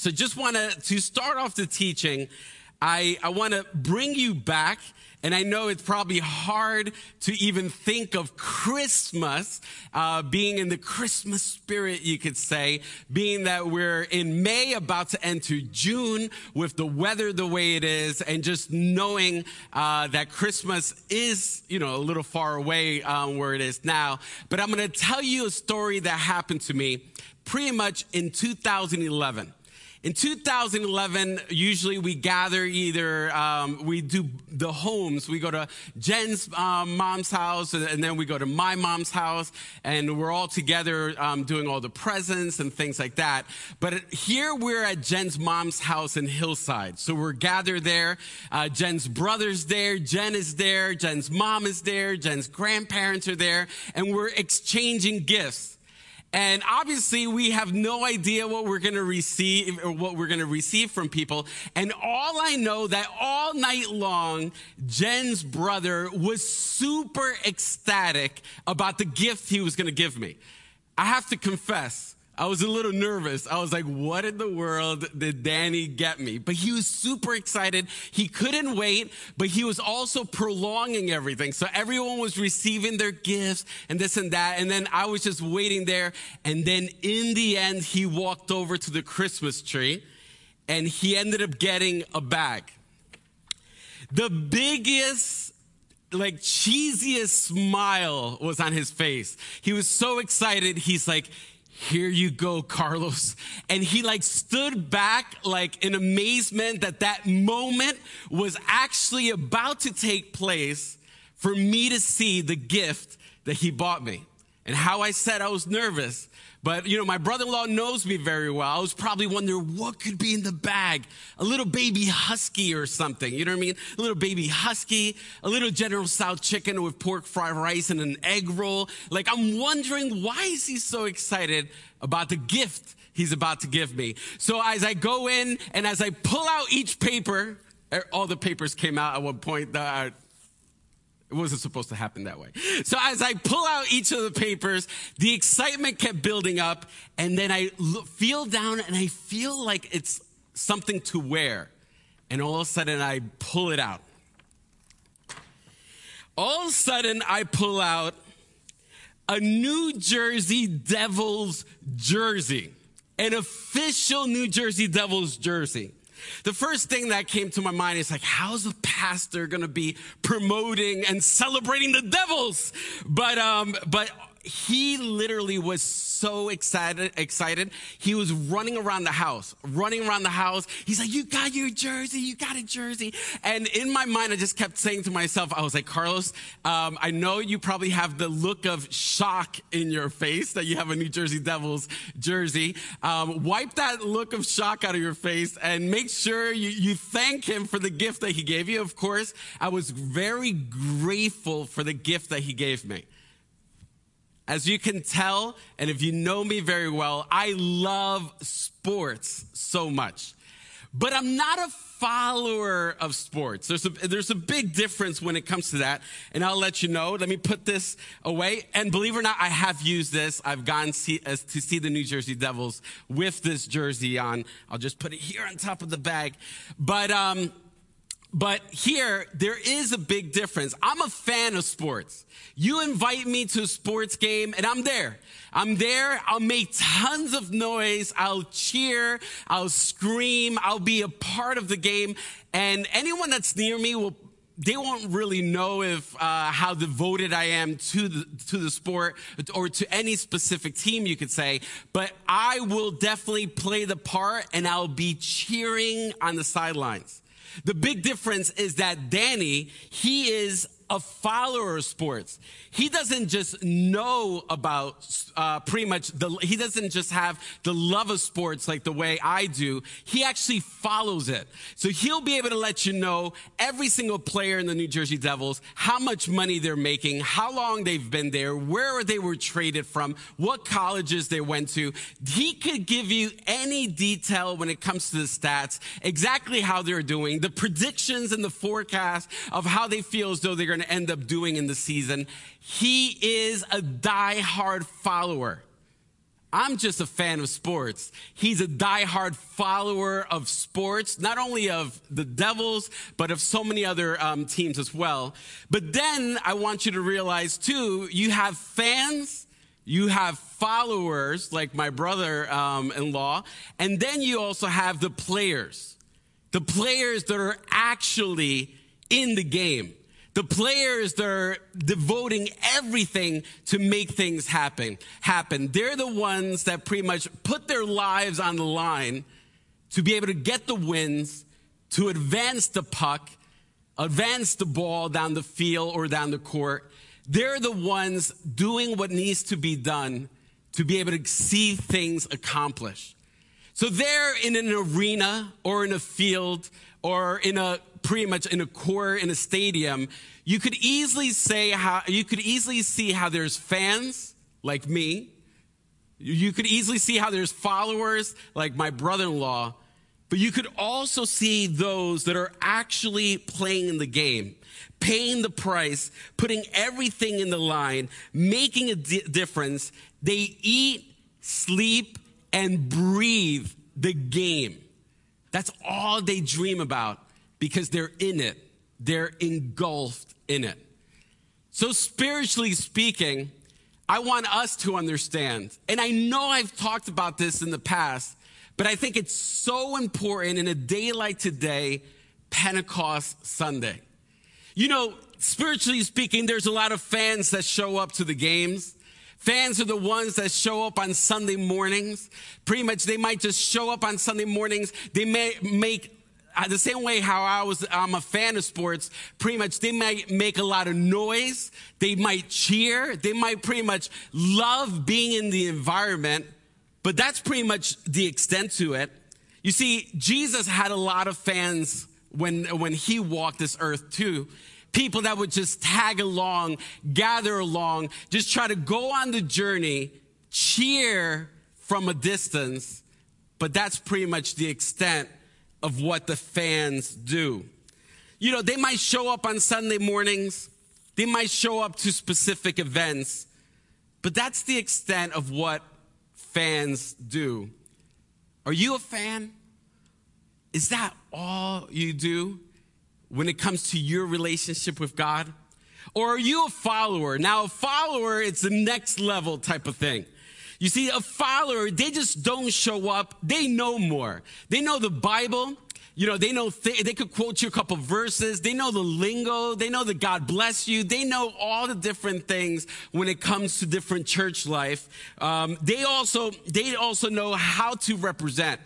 So just want to, to start off the teaching, I, I want to bring you back. And I know it's probably hard to even think of Christmas, uh, being in the Christmas spirit, you could say, being that we're in May, about to enter June with the weather the way it is, and just knowing uh, that Christmas is, you know, a little far away um, where it is now. But I'm going to tell you a story that happened to me pretty much in 2011. In 2011, usually we gather either, um, we do the homes. We go to Jen's um, mom's house and then we go to my mom's house and we're all together um, doing all the presents and things like that. But here we're at Jen's mom's house in Hillside. So we're gathered there. Uh, Jen's brother's there. Jen is there. Jen's mom is there. Jen's grandparents are there. And we're exchanging gifts. And obviously we have no idea what we're going to receive or what we're going to receive from people. And all I know that all night long, Jen's brother was super ecstatic about the gift he was going to give me. I have to confess, I was a little nervous. I was like, what in the world did Danny get me? But he was super excited. He couldn't wait, but he was also prolonging everything. So everyone was receiving their gifts and this and that. And then I was just waiting there. And then in the end, he walked over to the Christmas tree and he ended up getting a bag. The biggest like cheesiest smile was on his face. He was so excited. He's like, here you go, Carlos. And he like stood back like in amazement that that moment was actually about to take place for me to see the gift that he bought me. And how I said I was nervous but, you know, my brother in law knows me very well. I was probably wondering what could be in the bag. A little baby husky or something. You know what I mean? A little baby husky, a little General Tso chicken with pork fried rice and an egg roll. Like, I'm wondering why is he so excited about the gift he's about to give me? So as I go in and as I pull out each paper, er, all the papers came out at one point. that Uh, it wasn't supposed to happen that way. So as I pull out each of the papers, the excitement kept building up, and then I look, feel down and I feel like it's something to wear. And all of a sudden, I pull it out. All of a sudden, I pull out a New Jersey Devils jersey, an official New Jersey Devils jersey. The first thing that came to my mind is like, how's a pastor going to be promoting and celebrating the devils? But, um, but he literally was so excited, excited. He was running around the house, running around the house. He's like, you got your jersey, you got a jersey. And in my mind, I just kept saying to myself, I was like, Carlos, um, I know you probably have the look of shock in your face that you have a New Jersey Devils jersey. Um, wipe that look of shock out of your face and make sure you, you thank him for the gift that he gave you. Of course, I was very grateful for the gift that he gave me. As you can tell, and if you know me very well, I love sports so much. But I'm not a follower of sports. There's a, there's a big difference when it comes to that. And I'll let you know. Let me put this away. And believe it or not, I have used this. I've gone see, uh, to see the New Jersey Devils with this jersey on. I'll just put it here on top of the bag. But, um, but here, there is a big difference. I'm a fan of sports. You invite me to a sports game and I'm there. I'm there. I'll make tons of noise. I'll cheer. I'll scream. I'll be a part of the game. And anyone that's near me will they won't really know if uh, how devoted I am to the to the sport or to any specific team, you could say. But I will definitely play the part, and I'll be cheering on the sidelines. The big difference is that Danny, he is a follower of sports. He doesn't just know about uh, pretty much the. He doesn't just have the love of sports like the way I do. He actually follows it. So he'll be able to let you know every single player in the New Jersey Devils, how much money they're making, how long they've been there, where they were traded from, what colleges they went to. He could give you any detail when it comes to the stats, exactly how they're doing, the predictions and the forecast of how they feel as though they're going going to end up doing in the season. He is a die-hard follower. I'm just a fan of sports. He's a diehard follower of sports, not only of the Devils, but of so many other um, teams as well. But then I want you to realize too, you have fans, you have followers like my brother um, in law, and then you also have the players. The players that are actually in the game the players, they're devoting everything to make things happen happen. They're the ones that pretty much put their lives on the line to be able to get the wins to advance the puck advance the ball down the field or down the court. They're the ones doing what needs to be done to be able to see things accomplished. So they're in an arena or in a field or in a pretty much in a core in a stadium, you could easily say how you could easily see how there's fans like me. You could easily see how there's followers like my brother-in-law, but you could also see those that are actually playing in the game, paying the price, putting everything in the line, making a di- difference. They eat, sleep, and breathe the game. That's all they dream about because they're in it, they're engulfed in it. So, spiritually speaking, I want us to understand, and I know I've talked about this in the past, but I think it's so important in a day like today, Pentecost Sunday. You know, spiritually speaking, there's a lot of fans that show up to the games. Fans are the ones that show up on Sunday mornings. Pretty much, they might just show up on Sunday mornings. They may make uh, the same way how I was, I'm a fan of sports, pretty much they might make a lot of noise. They might cheer. They might pretty much love being in the environment, but that's pretty much the extent to it. You see, Jesus had a lot of fans when, when he walked this earth too. People that would just tag along, gather along, just try to go on the journey, cheer from a distance, but that's pretty much the extent of what the fans do. You know, they might show up on Sunday mornings, they might show up to specific events, but that's the extent of what fans do. Are you a fan? Is that all you do when it comes to your relationship with God? Or are you a follower? Now, a follower, it's the next level type of thing. You see, a follower, they just don't show up. They know more. They know the Bible. You know, they know, th- they could quote you a couple verses. They know the lingo. They know that God bless you. They know all the different things when it comes to different church life. Um, they also, they also know how to represent.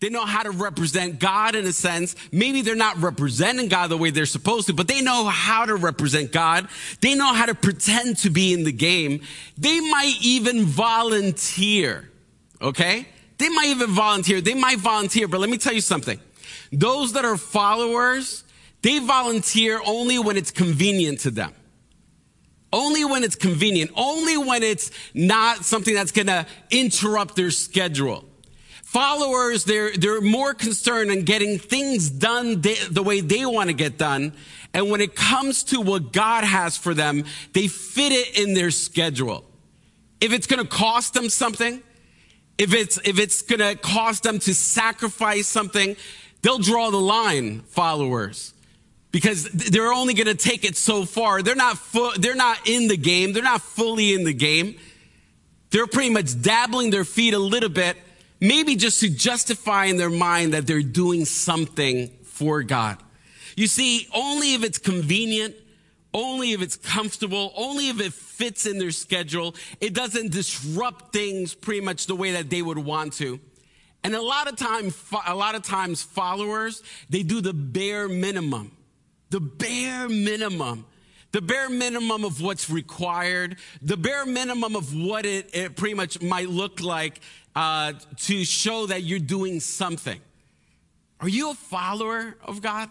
They know how to represent God in a sense. Maybe they're not representing God the way they're supposed to, but they know how to represent God. They know how to pretend to be in the game. They might even volunteer. Okay? They might even volunteer. They might volunteer, but let me tell you something. Those that are followers, they volunteer only when it's convenient to them. Only when it's convenient. Only when it's not something that's going to interrupt their schedule. Followers, they're, they're more concerned in getting things done the way they want to get done. And when it comes to what God has for them, they fit it in their schedule. If it's going to cost them something, if it's, if it's going to cost them to sacrifice something, they'll draw the line, followers. Because they're only going to take it so far. They're not, fu- they're not in the game. They're not fully in the game. They're pretty much dabbling their feet a little bit maybe just to justify in their mind that they're doing something for God. You see, only if it's convenient, only if it's comfortable, only if it fits in their schedule, it doesn't disrupt things pretty much the way that they would want to. And a lot of time, a lot of times followers, they do the bare minimum. The bare minimum. The bare minimum of what's required, the bare minimum of what it, it pretty much might look like uh, to show that you're doing something. Are you a follower of God?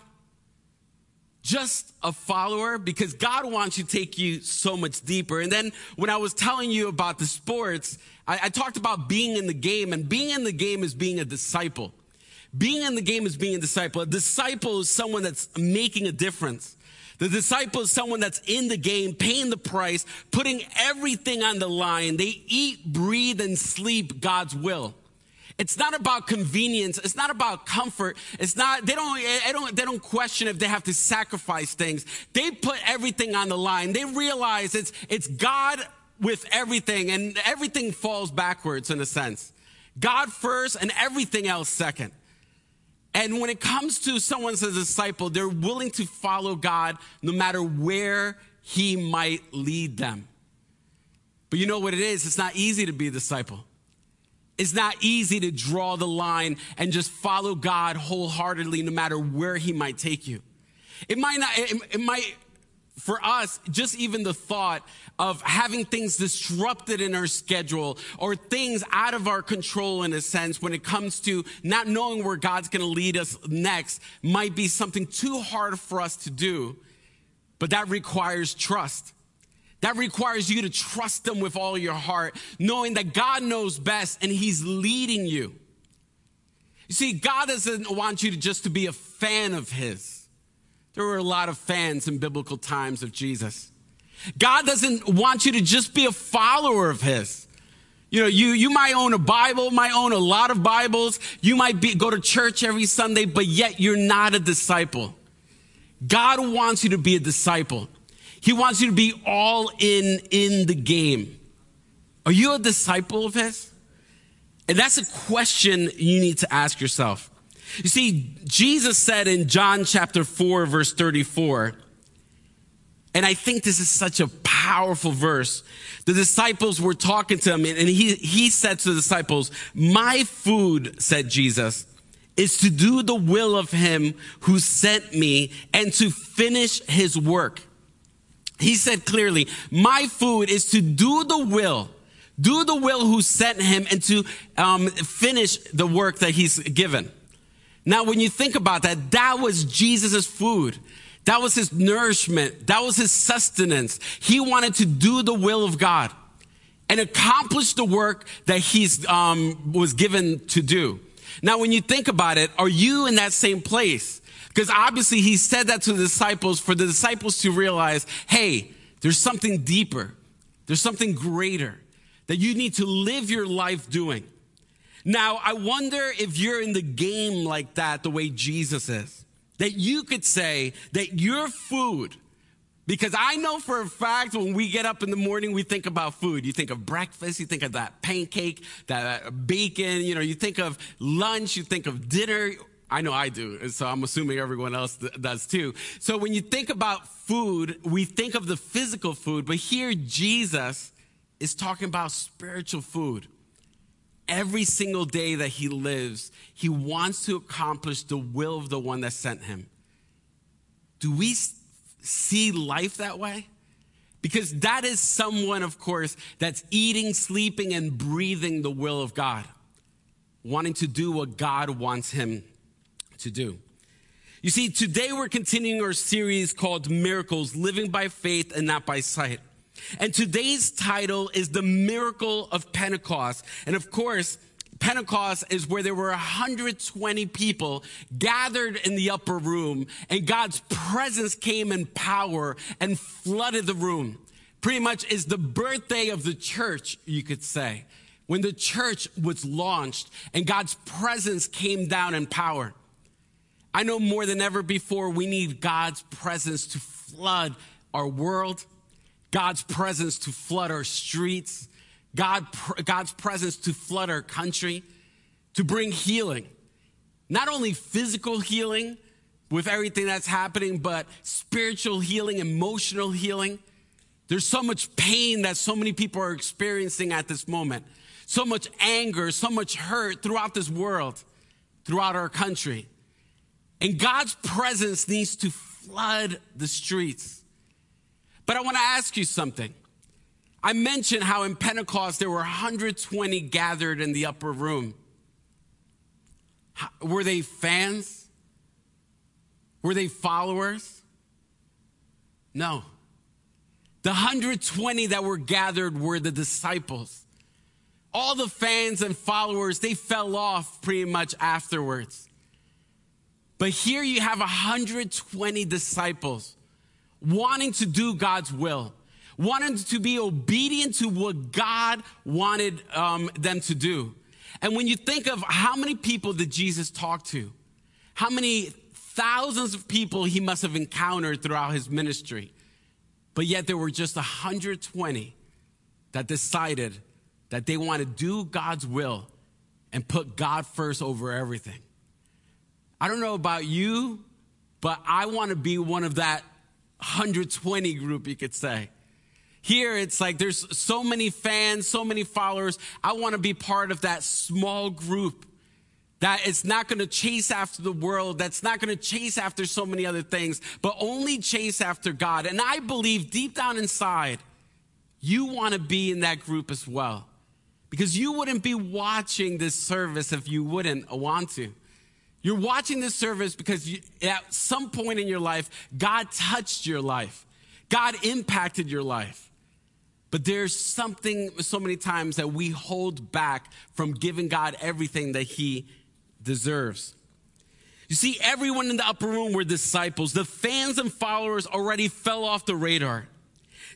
Just a follower? Because God wants to take you so much deeper. And then when I was telling you about the sports, I, I talked about being in the game, and being in the game is being a disciple. Being in the game is being a disciple. A disciple is someone that's making a difference. The disciple is someone that's in the game, paying the price, putting everything on the line. They eat, breathe, and sleep God's will. It's not about convenience. It's not about comfort. It's not, they don't, they don't, they don't question if they have to sacrifice things. They put everything on the line. They realize it's, it's God with everything and everything falls backwards in a sense. God first and everything else second. And when it comes to someone a disciple, they're willing to follow God no matter where he might lead them. But you know what it is? It's not easy to be a disciple. It's not easy to draw the line and just follow God wholeheartedly no matter where he might take you. It might not, it, it might, for us, just even the thought of having things disrupted in our schedule or things out of our control in a sense when it comes to not knowing where God's going to lead us next might be something too hard for us to do. But that requires trust. That requires you to trust Him with all your heart, knowing that God knows best and He's leading you. You see, God doesn't want you to just to be a fan of His. There were a lot of fans in biblical times of Jesus. God doesn't want you to just be a follower of His. You know, you, you might own a Bible, might own a lot of Bibles. You might be, go to church every Sunday, but yet you're not a disciple. God wants you to be a disciple. He wants you to be all in in the game. Are you a disciple of his? And that's a question you need to ask yourself. You see, Jesus said in John chapter 4, verse 34, and I think this is such a powerful verse. The disciples were talking to him, and he, he said to the disciples, My food, said Jesus, is to do the will of him who sent me and to finish his work. He said clearly, My food is to do the will, do the will who sent him, and to um, finish the work that he's given. Now, when you think about that, that was Jesus' food. That was his nourishment. That was his sustenance. He wanted to do the will of God and accomplish the work that he's um, was given to do. Now, when you think about it, are you in that same place? Because obviously he said that to the disciples for the disciples to realize, hey, there's something deeper. There's something greater that you need to live your life doing. Now, I wonder if you're in the game like that, the way Jesus is, that you could say that your food, because I know for a fact when we get up in the morning, we think about food. You think of breakfast, you think of that pancake, that uh, bacon, you know, you think of lunch, you think of dinner. I know I do, so I'm assuming everyone else does too. So when you think about food, we think of the physical food, but here Jesus is talking about spiritual food. Every single day that he lives, he wants to accomplish the will of the one that sent him. Do we see life that way? Because that is someone, of course, that's eating, sleeping, and breathing the will of God, wanting to do what God wants him to do. You see, today we're continuing our series called Miracles Living by Faith and Not by Sight. And today's title is The Miracle of Pentecost. And of course, Pentecost is where there were 120 people gathered in the upper room, and God's presence came in power and flooded the room. Pretty much is the birthday of the church, you could say, when the church was launched and God's presence came down in power. I know more than ever before, we need God's presence to flood our world, God's presence to flood our streets, God, God's presence to flood our country, to bring healing. Not only physical healing with everything that's happening, but spiritual healing, emotional healing. There's so much pain that so many people are experiencing at this moment. So much anger, so much hurt throughout this world, throughout our country. And God's presence needs to flood the streets. But I want to ask you something. I mentioned how in Pentecost there were 120 gathered in the upper room. Were they fans? Were they followers? No. The 120 that were gathered were the disciples. All the fans and followers, they fell off pretty much afterwards. But here you have 120 disciples wanting to do God's will, wanting to be obedient to what God wanted um, them to do. And when you think of how many people did Jesus talk to, how many thousands of people he must have encountered throughout his ministry, but yet there were just 120 that decided that they want to do God's will and put God first over everything. I don't know about you, but I want to be one of that 120 group, you could say. Here, it's like there's so many fans, so many followers. I want to be part of that small group that it's not going to chase after the world, that's not going to chase after so many other things, but only chase after God. And I believe deep down inside, you want to be in that group as well. Because you wouldn't be watching this service if you wouldn't want to. You're watching this service because you, at some point in your life, God touched your life. God impacted your life. But there's something so many times that we hold back from giving God everything that He deserves. You see, everyone in the upper room were disciples. The fans and followers already fell off the radar.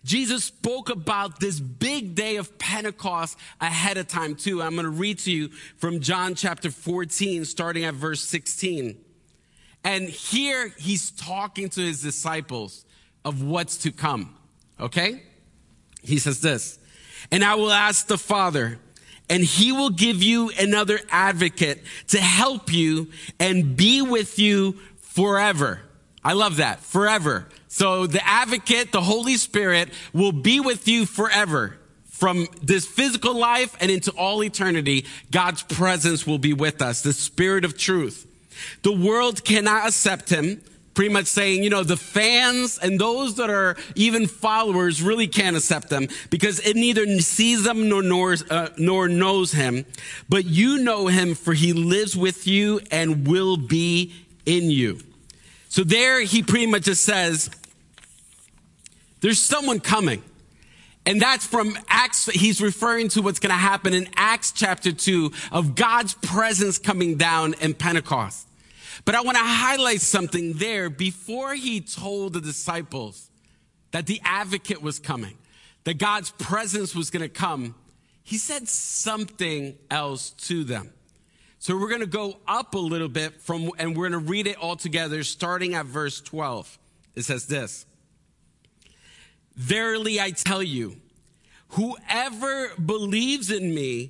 Jesus spoke about this big day of Pentecost ahead of time, too. I'm going to read to you from John chapter 14, starting at verse 16. And here he's talking to his disciples of what's to come. Okay? He says this, and I will ask the Father, and he will give you another advocate to help you and be with you forever. I love that. Forever. So the advocate, the Holy Spirit will be with you forever. From this physical life and into all eternity, God's presence will be with us, the Spirit of truth. The world cannot accept him, pretty much saying, you know, the fans and those that are even followers really can't accept them because it neither sees them nor, nor, uh, nor knows him. But you know him for he lives with you and will be in you. So there he pretty much just says, there's someone coming. And that's from Acts. He's referring to what's going to happen in Acts chapter 2 of God's presence coming down in Pentecost. But I want to highlight something there before he told the disciples that the advocate was coming, that God's presence was going to come. He said something else to them. So we're going to go up a little bit from, and we're going to read it all together, starting at verse 12. It says this. Verily I tell you, whoever believes in me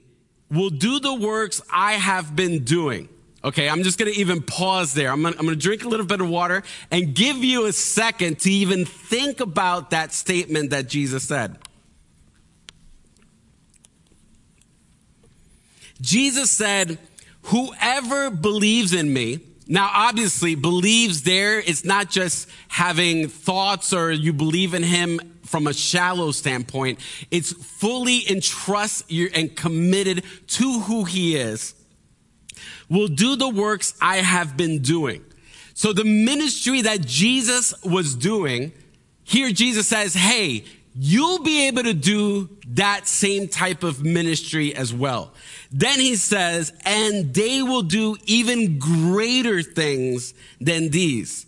will do the works I have been doing. Okay, I'm just gonna even pause there. I'm gonna, I'm gonna, drink a little bit of water and give you a second to even think about that statement that Jesus said. Jesus said, Whoever believes in me, now, obviously, believes there, it's not just having thoughts or you believe in him from a shallow standpoint. It's fully entrust and committed to who he is. Will do the works I have been doing. So the ministry that Jesus was doing, here Jesus says, Hey, you'll be able to do that same type of ministry as well. Then he says, and they will do even greater things than these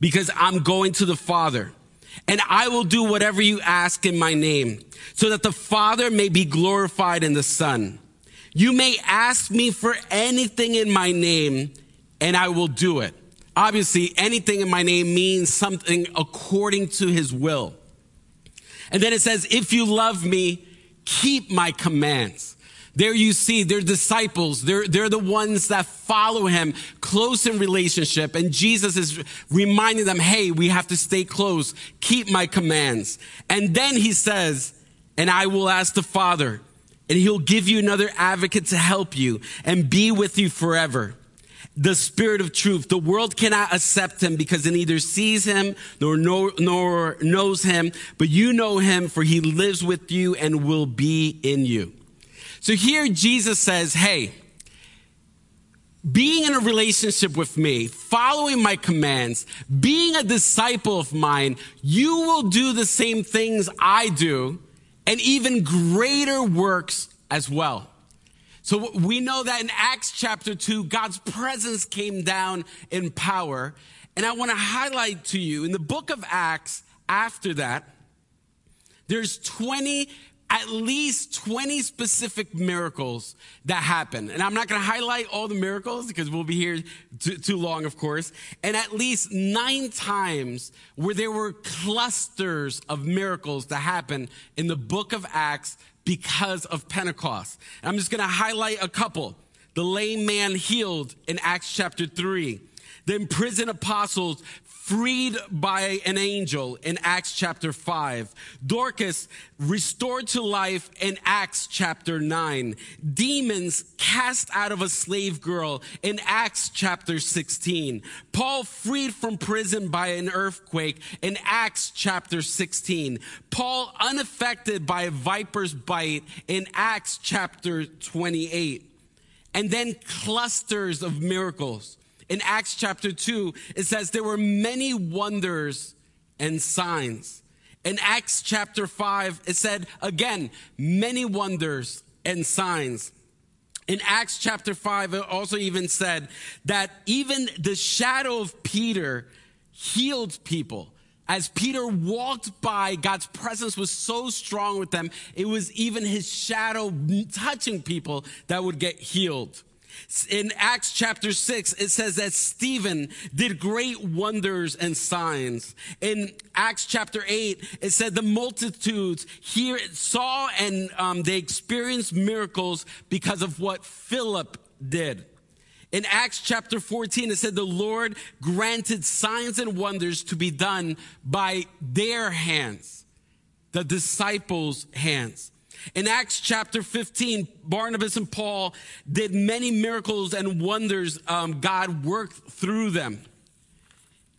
because I'm going to the Father and I will do whatever you ask in my name so that the Father may be glorified in the Son. You may ask me for anything in my name and I will do it. Obviously, anything in my name means something according to his will. And then it says, if you love me, keep my commands. There you see, they're disciples. They're, they're the ones that follow him close in relationship. And Jesus is reminding them, hey, we have to stay close. Keep my commands. And then he says, and I will ask the Father, and he'll give you another advocate to help you and be with you forever the spirit of truth. The world cannot accept him because it neither sees him nor, know, nor knows him, but you know him for he lives with you and will be in you. So here Jesus says, Hey, being in a relationship with me, following my commands, being a disciple of mine, you will do the same things I do and even greater works as well. So we know that in Acts chapter 2, God's presence came down in power. And I want to highlight to you in the book of Acts, after that, there's 20 at least 20 specific miracles that happen. And I'm not going to highlight all the miracles because we'll be here too, too, long, of course. And at least nine times where there were clusters of miracles that happen in the book of Acts because of Pentecost. And I'm just going to highlight a couple. The lame man healed in Acts chapter 3. The imprisoned apostles freed by an angel in Acts chapter 5. Dorcas restored to life in Acts chapter 9. Demons cast out of a slave girl in Acts chapter 16. Paul freed from prison by an earthquake in Acts chapter 16. Paul unaffected by a viper's bite in Acts chapter 28. And then clusters of miracles in Acts chapter 2, it says there were many wonders and signs. In Acts chapter 5, it said again, many wonders and signs. In Acts chapter 5, it also even said that even the shadow of Peter healed people. As Peter walked by, God's presence was so strong with them, it was even his shadow touching people that would get healed. In Acts chapter 6, it says that Stephen did great wonders and signs. In Acts chapter 8, it said the multitudes here saw and um, they experienced miracles because of what Philip did. In Acts chapter 14, it said the Lord granted signs and wonders to be done by their hands, the disciples' hands. In Acts chapter 15, Barnabas and Paul did many miracles and wonders. Um, God worked through them.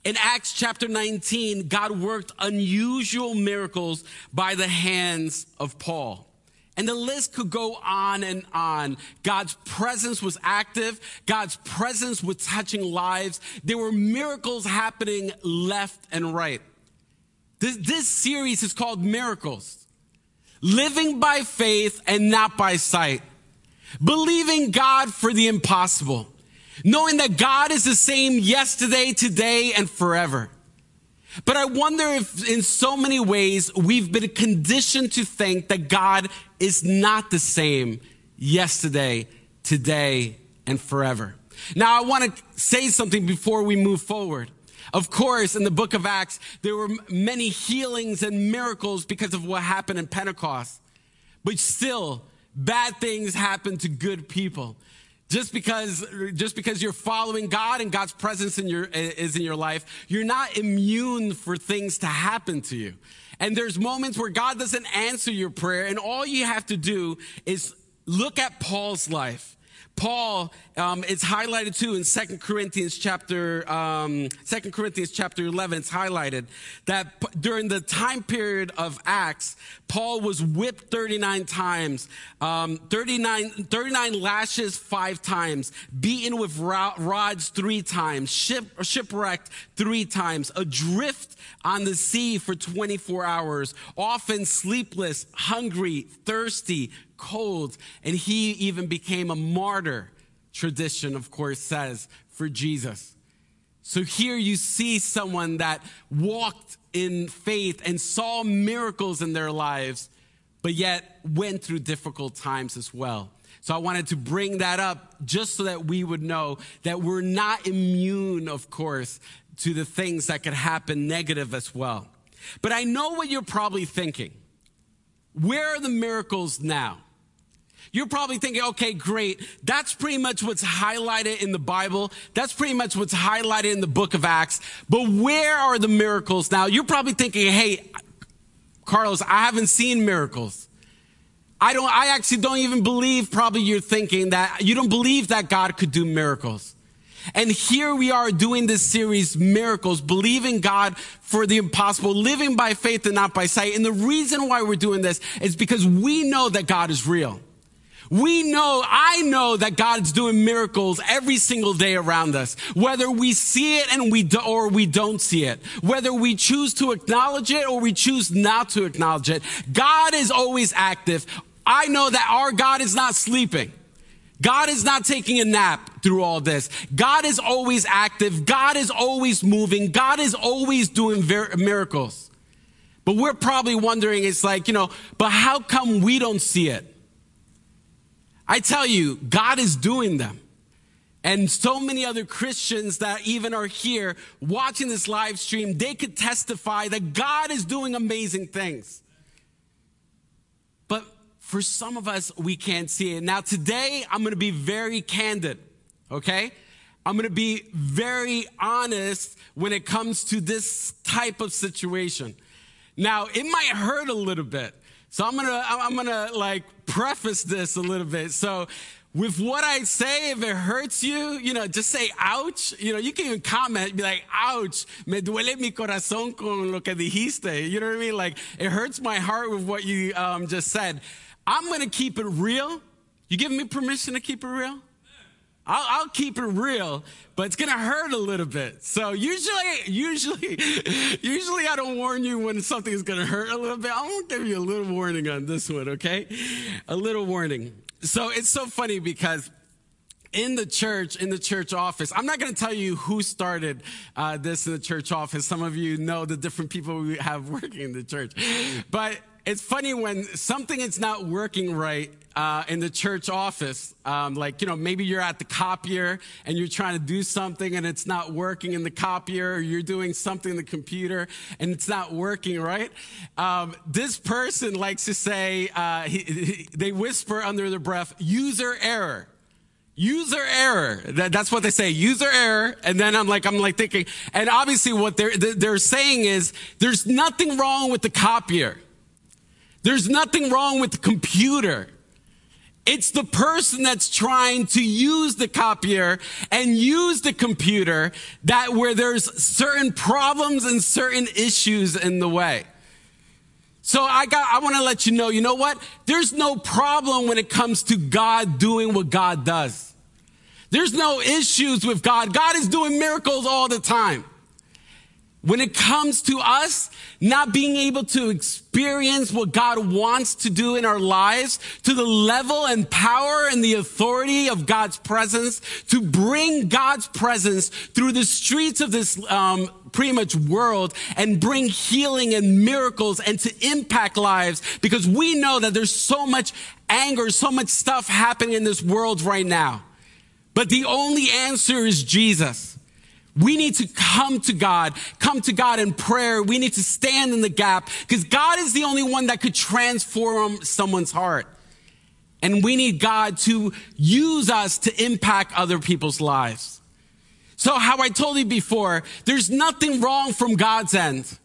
In Acts chapter 19, God worked unusual miracles by the hands of Paul. And the list could go on and on. God's presence was active. God's presence was touching lives. There were miracles happening left and right. This, this series is called Miracles living by faith and not by sight, believing God for the impossible, knowing that God is the same yesterday, today, and forever. But I wonder if in so many ways we've been conditioned to think that God is not the same yesterday, today, and forever. Now I want to say something before we move forward. Of course, in the book of Acts, there were many healings and miracles because of what happened in Pentecost. But still, bad things happen to good people. Just because, just because you're following God and God's presence in your, is in your life, you're not immune for things to happen to you. And there's moments where God doesn't answer your prayer, and all you have to do is look at Paul's life Paul, um, it's highlighted too in Second Corinthians chapter, um, 2 Corinthians chapter 11, it's highlighted that p- during the time period of Acts, Paul was whipped 39 times, um, 39, 39 lashes five times, beaten with rods three times, ship, shipwrecked three times, adrift on the sea for 24 hours, often sleepless, hungry, thirsty, cold, and he even became a martyr, tradition, of course, says, for Jesus. So here you see someone that walked in faith and saw miracles in their lives, but yet went through difficult times as well. So I wanted to bring that up just so that we would know that we're not immune, of course, to the things that could happen negative as well. But I know what you're probably thinking. Where are the miracles now? You're probably thinking, okay, great. That's pretty much what's highlighted in the Bible. That's pretty much what's highlighted in the book of Acts. But where are the miracles now? You're probably thinking, hey, Carlos, I haven't seen miracles. I don't, I actually don't even believe probably you're thinking that you don't believe that God could do miracles. And here we are doing this series, Miracles, believing God for the impossible, living by faith and not by sight. And the reason why we're doing this is because we know that God is real. We know, I know that God's doing miracles every single day around us, whether we see it and we do, or we don't see it, whether we choose to acknowledge it or we choose not to acknowledge it. God is always active. I know that our God is not sleeping. God is not taking a nap through all this. God is always active. God is always moving. God is always doing miracles. But we're probably wondering, it's like, you know, but how come we don't see it? I tell you, God is doing them. And so many other Christians that even are here watching this live stream, they could testify that God is doing amazing things. But for some of us, we can't see it. Now, today, I'm going to be very candid, okay? I'm going to be very honest when it comes to this type of situation. Now, it might hurt a little bit. So I'm to I'm to like preface this a little bit. So with what I say, if it hurts you, you know, just say ouch. You know, you can even comment, be like, ouch, me duele mi corazón con lo que dijiste. You know what I mean? Like, it hurts my heart with what you um, just said. I'm to keep it real. You give me permission to keep it real? I'll, I'll, keep it real, but it's gonna hurt a little bit. So usually, usually, usually I don't warn you when something is gonna hurt a little bit. I'm gonna give you a little warning on this one, okay? A little warning. So it's so funny because in the church, in the church office, I'm not going to tell you who started uh, this in the church office. Some of you know the different people we have working in the church. But it's funny when something is not working right uh, in the church office. Um, like, you know, maybe you're at the copier and you're trying to do something and it's not working in the copier, or you're doing something in the computer and it's not working, right? Um, this person likes to say, uh, he, he, they whisper under their breath, user error. User error. That, that's what they say. User error. And then I'm like, I'm like thinking, and obviously what they're, they're saying is there's nothing wrong with the copier. There's nothing wrong with the computer. It's the person that's trying to use the copier and use the computer that where there's certain problems and certain issues in the way. So I got, I want to let you know, you know what? There's no problem when it comes to God doing what God does. There's no issues with God. God is doing miracles all the time. When it comes to us not being able to experience what God wants to do in our lives to the level and power and the authority of God's presence, to bring God's presence through the streets of this um, pretty much world and bring healing and miracles and to impact lives because we know that there's so much anger, so much stuff happening in this world right now. But the only answer is Jesus. We need to come to God, come to God in prayer. We need to stand in the gap because God is the only one that could transform someone's heart. And we need God to use us to impact other people's lives. So how I told you before, there's nothing wrong from God's end.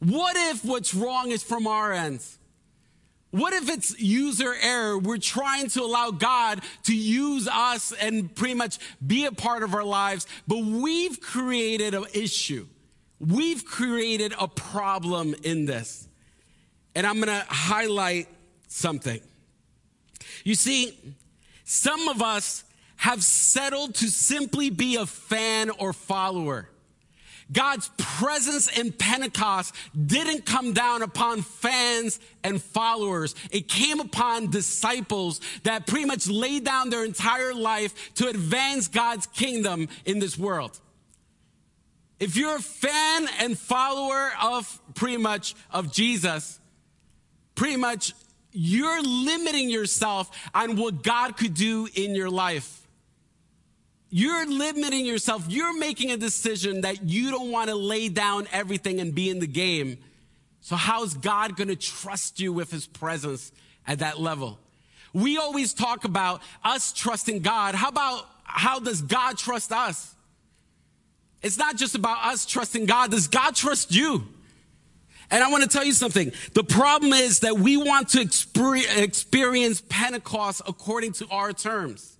What if what's wrong is from our end? What if it's user error? We're trying to allow God to use us and pretty much be a part of our lives, but we've created an issue. We've created a problem in this. And I'm going to highlight something. You see, some of us have settled to simply be a fan or follower. God's presence in Pentecost didn't come down upon fans and followers. It came upon disciples that pretty much laid down their entire life to advance God's kingdom in this world. If you're a fan and follower of pretty much of Jesus, pretty much you're limiting yourself on what God could do in your life. You're limiting yourself. You're making a decision that you don't want to lay down everything and be in the game. So how's God going to trust you with his presence at that level? We always talk about us trusting God. How about how does God trust us? It's not just about us trusting God. Does God trust you? And I want to tell you something. The problem is that we want to experience Pentecost according to our terms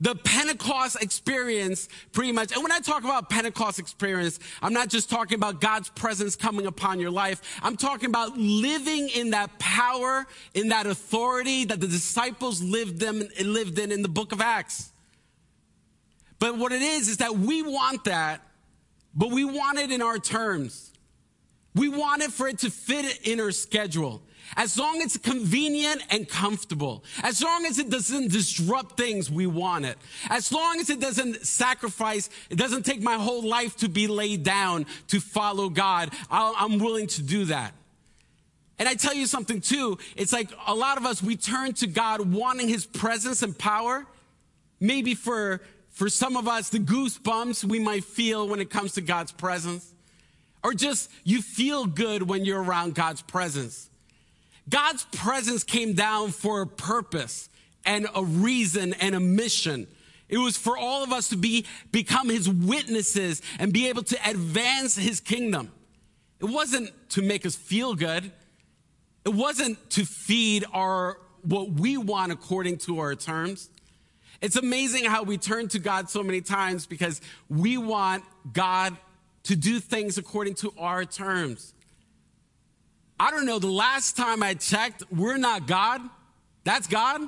the Pentecost experience pretty much. And when I talk about Pentecost experience, I'm not just talking about God's presence coming upon your life. I'm talking about living in that power, in that authority that the disciples lived them, lived in in the book of Acts. But what it is, is that we want that, but we want it in our terms. We want it for it to fit in our schedule. As long as it's convenient and comfortable. As long as it doesn't disrupt things, we want it. As long as it doesn't sacrifice, it doesn't take my whole life to be laid down to follow God, I'm willing to do that. And I tell you something too, it's like a lot of us, we turn to God wanting his presence and power. Maybe for, for some of us, the goosebumps we might feel when it comes to God's presence. Or just you feel good when you're around God's presence. God's presence came down for a purpose and a reason and a mission. It was for all of us to be, become his witnesses and be able to advance his kingdom. It wasn't to make us feel good. It wasn't to feed our, what we want according to our terms. It's amazing how we turn to God so many times because we want God to do things according to our terms. I don't know, the last time I checked, we're not God. That's God.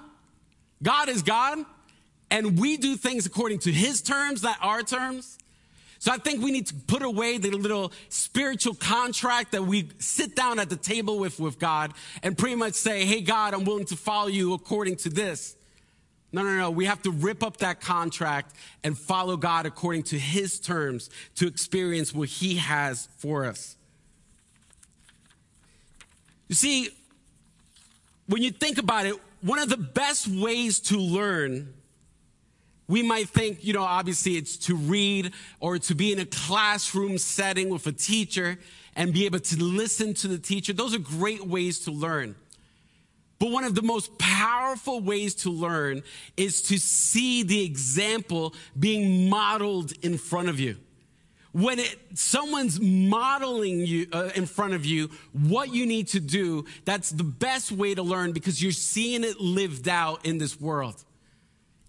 God is God. And we do things according to his terms, not our terms. So I think we need to put away the little spiritual contract that we sit down at the table with, with God and pretty much say, Hey, God, I'm willing to follow you according to this. No, no, no. We have to rip up that contract and follow God according to his terms to experience what he has for us. You see, when you think about it, one of the best ways to learn, we might think, you know, obviously it's to read or to be in a classroom setting with a teacher and be able to listen to the teacher. Those are great ways to learn. But one of the most powerful ways to learn is to see the example being modeled in front of you when it, someone's modeling you uh, in front of you what you need to do, that's the best way to learn because you're seeing it lived out in this world.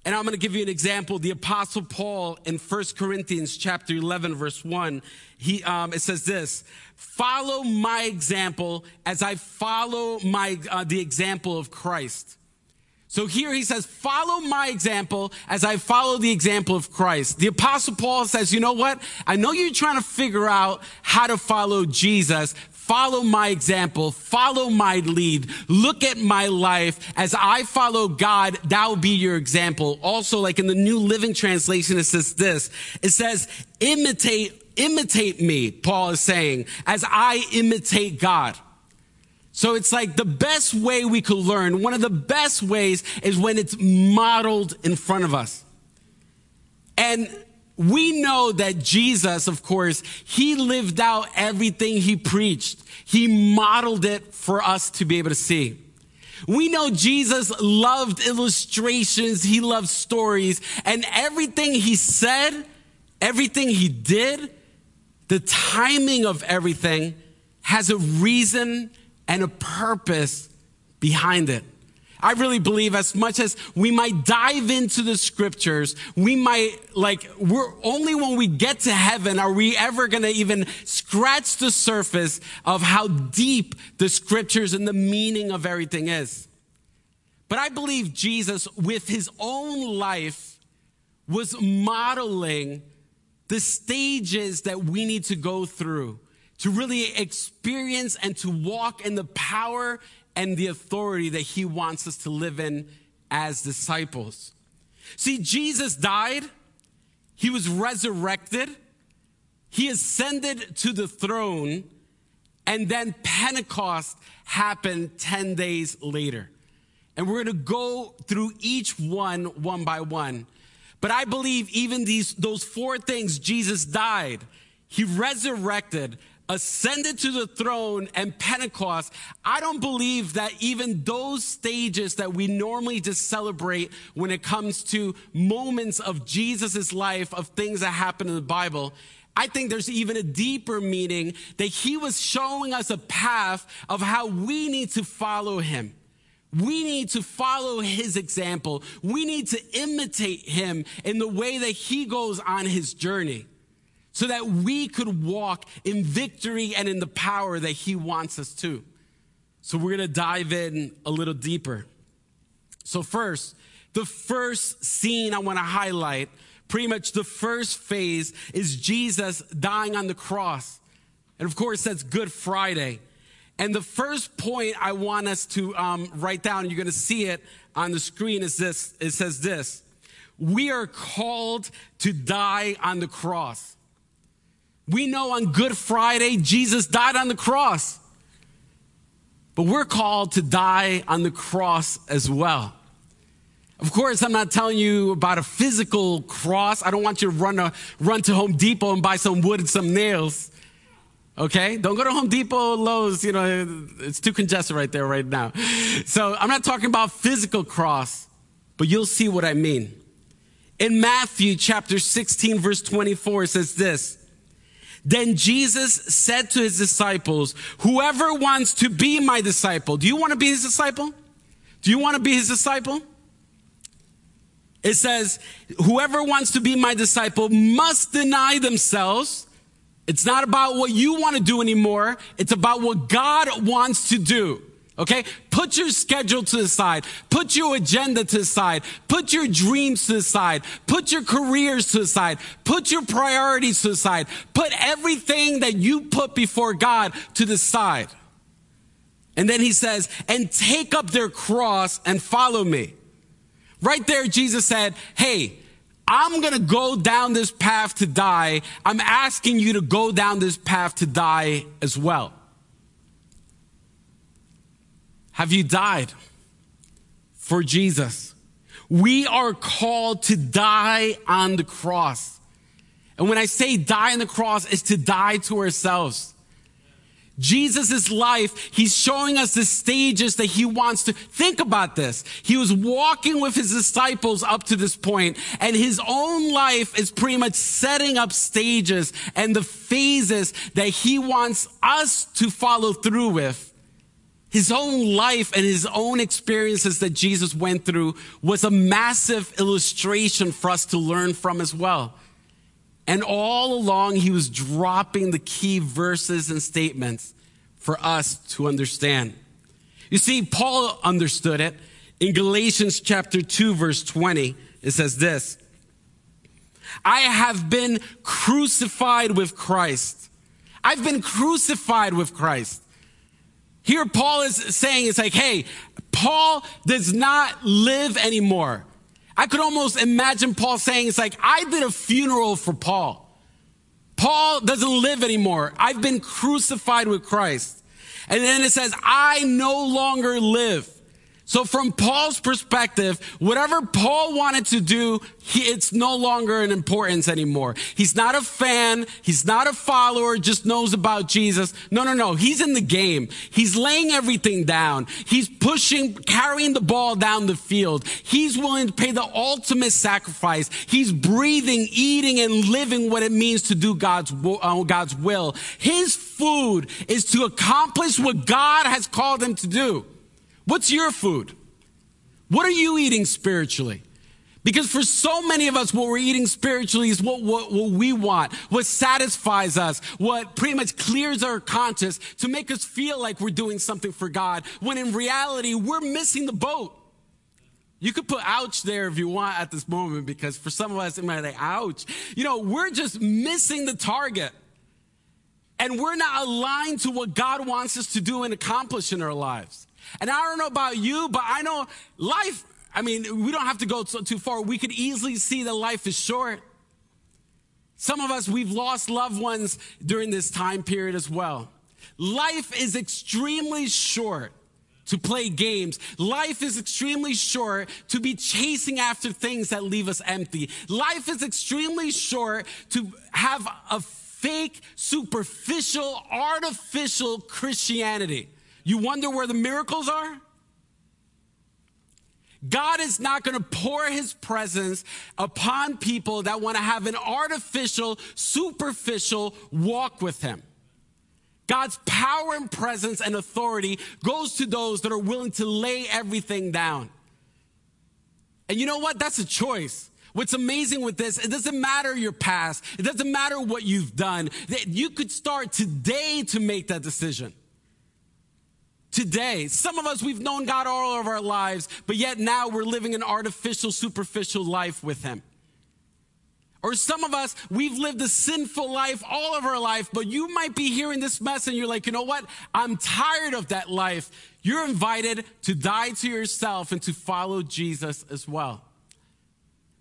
And I'm going to give you an example. The apostle Paul in 1 Corinthians chapter 11 verse 1, he, um, it says this, follow my example as I follow my, uh, the example of Christ. So here he says, follow my example as I follow the example of Christ. The apostle Paul says, you know what? I know you're trying to figure out how to follow Jesus. Follow my example. Follow my lead. Look at my life. As I follow God, that will be your example. Also, like in the New Living Translation, it says this. It says, imitate, imitate me, Paul is saying, as I imitate God. So it's like the best way we could learn, one of the best ways is when it's modeled in front of us. And we know that Jesus, of course, he lived out everything he preached. He modeled it for us to be able to see. We know Jesus loved illustrations. He loved stories and everything he said, everything he did, the timing of everything has a reason and a purpose behind it. I really believe as much as we might dive into the scriptures, we might like, we're only when we get to heaven are we ever going to even scratch the surface of how deep the scriptures and the meaning of everything is. But I believe Jesus with his own life was modeling the stages that we need to go through to really experience and to walk in the power and the authority that he wants us to live in as disciples. See, Jesus died, he was resurrected, he ascended to the throne, and then Pentecost happened 10 days later. And we're going to go through each one one by one. But I believe even these those four things Jesus died, he resurrected, ascended to the throne and Pentecost, I don't believe that even those stages that we normally just celebrate when it comes to moments of Jesus' life, of things that happen in the Bible, I think there's even a deeper meaning that he was showing us a path of how we need to follow him. We need to follow his example. We need to imitate him in the way that he goes on his journey so that we could walk in victory and in the power that He wants us to. So we're going to dive in a little deeper. So, first, the first scene I want to highlight, pretty much the first phase, is Jesus dying on the cross. And of course, that's Good Friday. And the first point I want us to um, write down, you're going to see it on the screen, is this. It says this We are called to die on the cross. We know on Good Friday, Jesus died on the cross. But we're called to die on the cross as well. Of course, I'm not telling you about a physical cross. I don't want you to run, a, run to Home Depot and buy some wood and some nails. Okay? Don't go to Home Depot, Lowe's, you know, it's too congested right there right now. So I'm not talking about physical cross, but you'll see what I mean. In Matthew chapter 16, verse 24, it says this. Then Jesus said to his disciples, whoever wants to be my disciple, do you want to be his disciple? Do you want to be his disciple? It says, whoever wants to be my disciple must deny themselves. It's not about what you want to do anymore. It's about what God wants to do. Okay? Put your schedule to the side. Put your agenda to the side. Put your dreams to the side. Put your careers to the side. Put your priorities to the side. Put everything that you put before God to the side. And then he says, and take up their cross and follow me. Right there, Jesus said, Hey, I'm going to go down this path to die. I'm asking you to go down this path to die as well. Have you died for Jesus? We are called to die on the cross. And when I say die on the cross, it's to die to ourselves. Jesus' life, he's showing us the stages that he wants to think about this. He was walking with his disciples up to this point, and his own life is pretty much setting up stages and the phases that he wants us to follow through with. His own life and his own experiences that Jesus went through was a massive illustration for us to learn from as well. And all along, he was dropping the key verses and statements for us to understand. You see, Paul understood it. In Galatians chapter 2, verse 20, it says this I have been crucified with Christ. I've been crucified with Christ. Here, Paul is saying, it's like, hey, Paul does not live anymore. I could almost imagine Paul saying, it's like, I did a funeral for Paul. Paul doesn't live anymore. I've been crucified with Christ. And then it says, I no longer live. So from Paul's perspective, whatever Paul wanted to do, he, it's no longer an importance anymore. He's not a fan. He's not a follower, just knows about Jesus. No, no, no. He's in the game. He's laying everything down. He's pushing, carrying the ball down the field. He's willing to pay the ultimate sacrifice. He's breathing, eating, and living what it means to do God's, uh, God's will. His food is to accomplish what God has called him to do. What's your food? What are you eating spiritually? Because for so many of us, what we're eating spiritually is what, what, what, we want, what satisfies us, what pretty much clears our conscience to make us feel like we're doing something for God, when in reality, we're missing the boat. You could put ouch there if you want at this moment, because for some of us, it might be ouch. You know, we're just missing the target. And we're not aligned to what God wants us to do and accomplish in our lives. And I don't know about you, but I know life, I mean, we don't have to go too far. We could easily see that life is short. Some of us, we've lost loved ones during this time period as well. Life is extremely short to play games. Life is extremely short to be chasing after things that leave us empty. Life is extremely short to have a fake, superficial, artificial Christianity. You wonder where the miracles are? God is not going to pour his presence upon people that want to have an artificial, superficial walk with him. God's power and presence and authority goes to those that are willing to lay everything down. And you know what? That's a choice. What's amazing with this, it doesn't matter your past. It doesn't matter what you've done. You could start today to make that decision today. Some of us, we've known God all of our lives, but yet now we're living an artificial, superficial life with Him. Or some of us, we've lived a sinful life all of our life, but you might be hearing this message and you're like, you know what? I'm tired of that life. You're invited to die to yourself and to follow Jesus as well.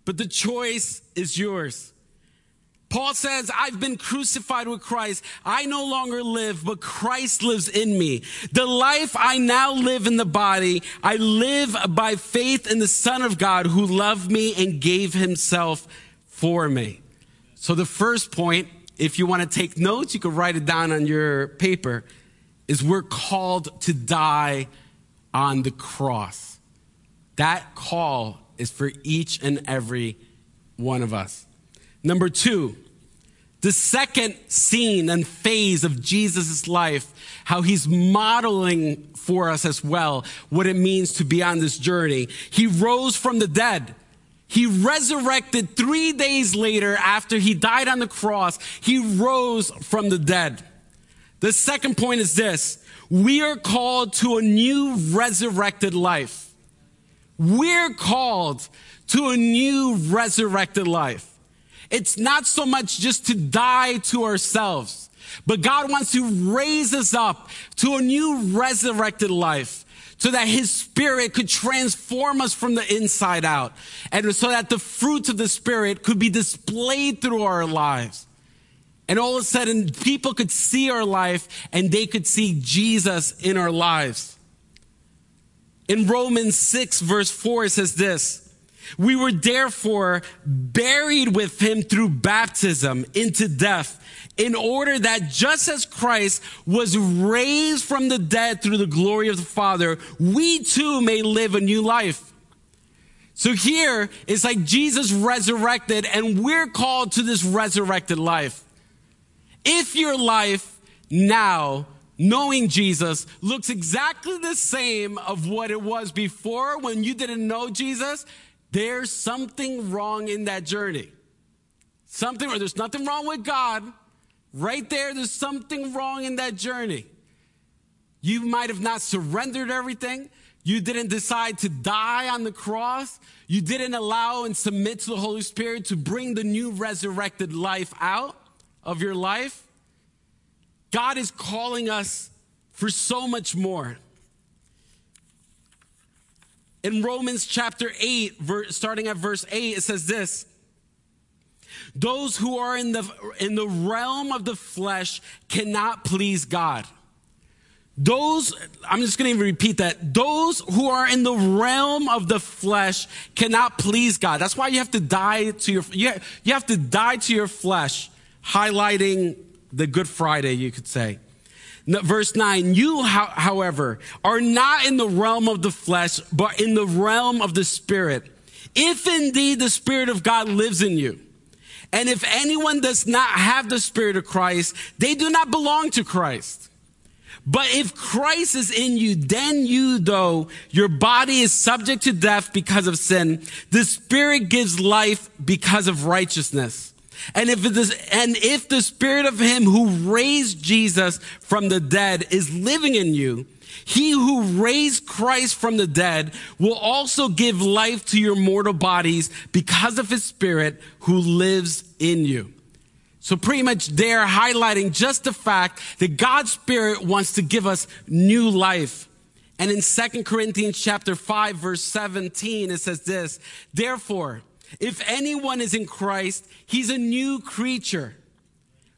But the choice is yours. Paul says, I've been crucified with Christ. I no longer live, but Christ lives in me. The life I now live in the body, I live by faith in the Son of God who loved me and gave himself for me. So the first point, if you want to take notes, you can write it down on your paper, is we're called to die on the cross. That call is for each and every one of us. Number two, the second scene and phase of Jesus' life, how he's modeling for us as well what it means to be on this journey. He rose from the dead. He resurrected three days later after he died on the cross. He rose from the dead. The second point is this. We are called to a new resurrected life. We're called to a new resurrected life. It's not so much just to die to ourselves, but God wants to raise us up to a new resurrected life so that his spirit could transform us from the inside out and so that the fruits of the spirit could be displayed through our lives. And all of a sudden, people could see our life and they could see Jesus in our lives. In Romans 6, verse 4, it says this we were therefore buried with him through baptism into death, in order that just as Christ was raised from the dead through the glory of the Father, we too may live a new life. So here it's like Jesus resurrected, and we're called to this resurrected life. If your life now knowing Jesus looks exactly the same of what it was before when you didn't know Jesus, there's something wrong in that journey. Something, or there's nothing wrong with God. Right there, there's something wrong in that journey. You might have not surrendered everything. You didn't decide to die on the cross. You didn't allow and submit to the Holy Spirit to bring the new resurrected life out of your life. God is calling us for so much more in Romans chapter 8, starting at verse 8, it says this Those who are in the, in the realm of the flesh cannot please God. Those, I'm just going to even repeat that. Those who are in the realm of the flesh cannot please God. That's why you have to die to your, you have, you have to die to your flesh, highlighting the Good Friday, you could say. Verse 9, you, however, are not in the realm of the flesh, but in the realm of the spirit. If indeed the spirit of God lives in you. And if anyone does not have the spirit of Christ, they do not belong to Christ. But if Christ is in you, then you, though your body is subject to death because of sin, the spirit gives life because of righteousness. And if is, and if the spirit of him who raised Jesus from the dead is living in you, he who raised Christ from the dead will also give life to your mortal bodies because of his spirit who lives in you. So pretty much they're highlighting just the fact that God's spirit wants to give us new life. And in Second Corinthians chapter 5 verse 17 it says this, therefore if anyone is in Christ, he's a new creature.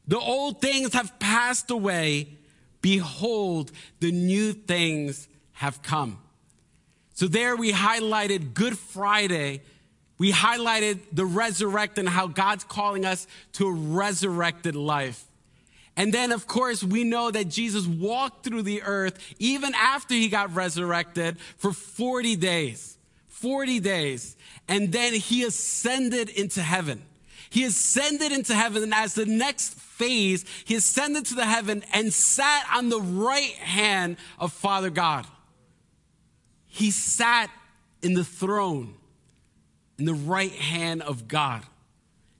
The old things have passed away. Behold, the new things have come. So there we highlighted Good Friday. We highlighted the resurrect and how God's calling us to a resurrected life. And then, of course, we know that Jesus walked through the earth even after he got resurrected for 40 days. 40 days and then he ascended into heaven. He ascended into heaven, and as the next phase, he ascended to the heaven and sat on the right hand of Father God. He sat in the throne, in the right hand of God.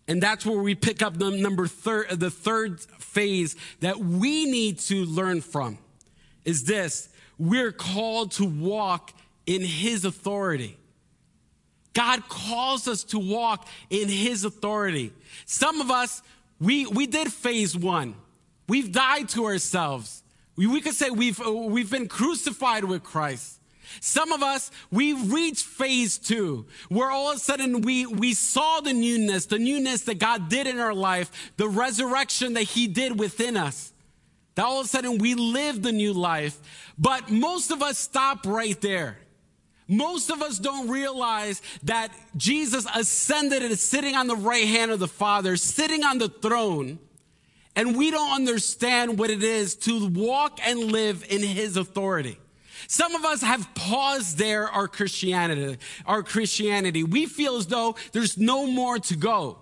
And that's where we pick up the number third, the third phase that we need to learn from is this. We're called to walk in his authority. God calls us to walk in his authority. Some of us, we, we did phase one. We've died to ourselves. We, we could say we've, we've been crucified with Christ. Some of us, we reached phase two, where all of a sudden we, we saw the newness, the newness that God did in our life, the resurrection that He did within us. That all of a sudden we lived the new life. But most of us stop right there. Most of us don't realize that Jesus ascended and is sitting on the right hand of the Father, sitting on the throne. And we don't understand what it is to walk and live in his authority. Some of us have paused there our Christianity, our Christianity. We feel as though there's no more to go.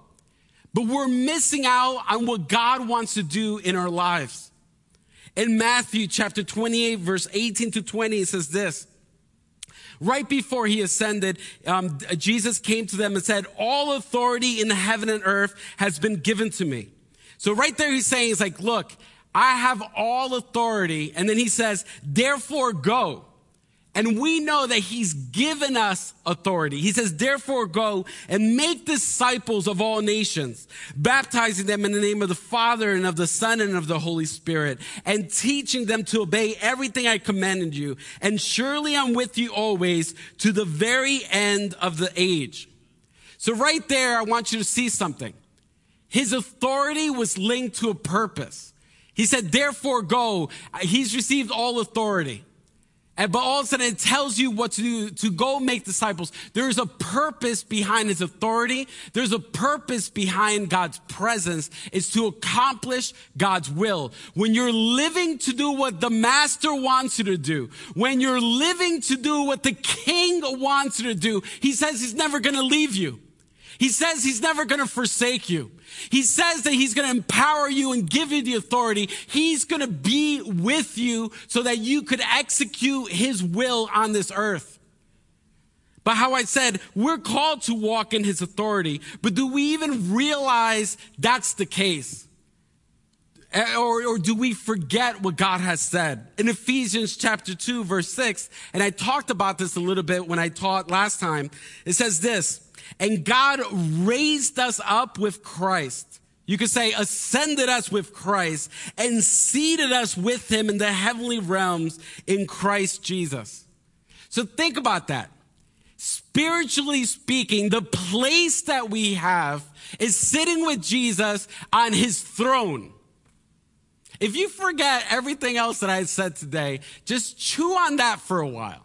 But we're missing out on what God wants to do in our lives. In Matthew chapter 28, verse 18 to 20, it says this. Right before he ascended, um, Jesus came to them and said, All authority in heaven and earth has been given to me. So right there, he's saying, He's like, Look, I have all authority. And then he says, therefore go. And we know that he's given us authority. He says, therefore go and make disciples of all nations, baptizing them in the name of the Father and of the Son and of the Holy Spirit, and teaching them to obey everything I commanded you. And surely I'm with you always to the very end of the age. So right there, I want you to see something. His authority was linked to a purpose. He said, therefore go. He's received all authority. But all of a sudden it tells you what to do, to go make disciples. There's a purpose behind his authority. There's a purpose behind God's presence is to accomplish God's will. When you're living to do what the master wants you to do, when you're living to do what the king wants you to do, he says he's never going to leave you. He says he's never going to forsake you. He says that he's going to empower you and give you the authority. He's going to be with you so that you could execute his will on this earth. But how I said, we're called to walk in his authority, but do we even realize that's the case? Eh, or, or, do we forget what God has said? In Ephesians chapter 2, verse 6, and I talked about this a little bit when I taught last time, it says this and God raised us up with Christ. You could say ascended us with Christ and seated us with him in the heavenly realms in Christ Jesus. So think about that. Spiritually speaking, the place that we have is sitting with Jesus on his throne. If you forget everything else that I said today, just chew on that for a while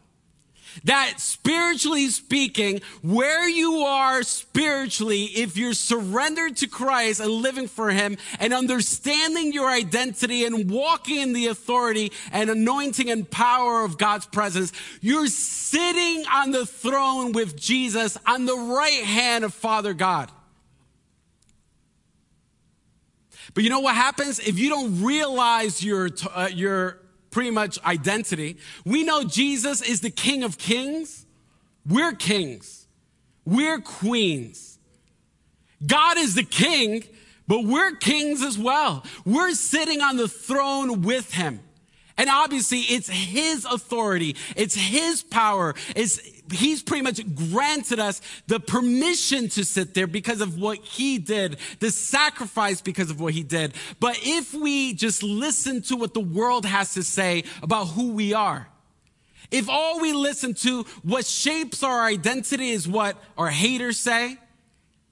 that spiritually speaking, where you are spiritually, if you're surrendered to Christ and living for Him and understanding your identity and walking in the authority and anointing and power of God's presence, you're sitting on the throne with Jesus on the right hand of Father God. But you know what happens if you don't realize your, uh, your pretty much identity. We know Jesus is the King of Kings. We're kings. We're queens. God is the king, but we're kings as well. We're sitting on the throne with him. And obviously it's his authority. It's his power. It's, he's pretty much granted us the permission to sit there because of what he did, the sacrifice because of what he did. But if we just listen to what the world has to say about who we are, if all we listen to what shapes our identity is what our haters say,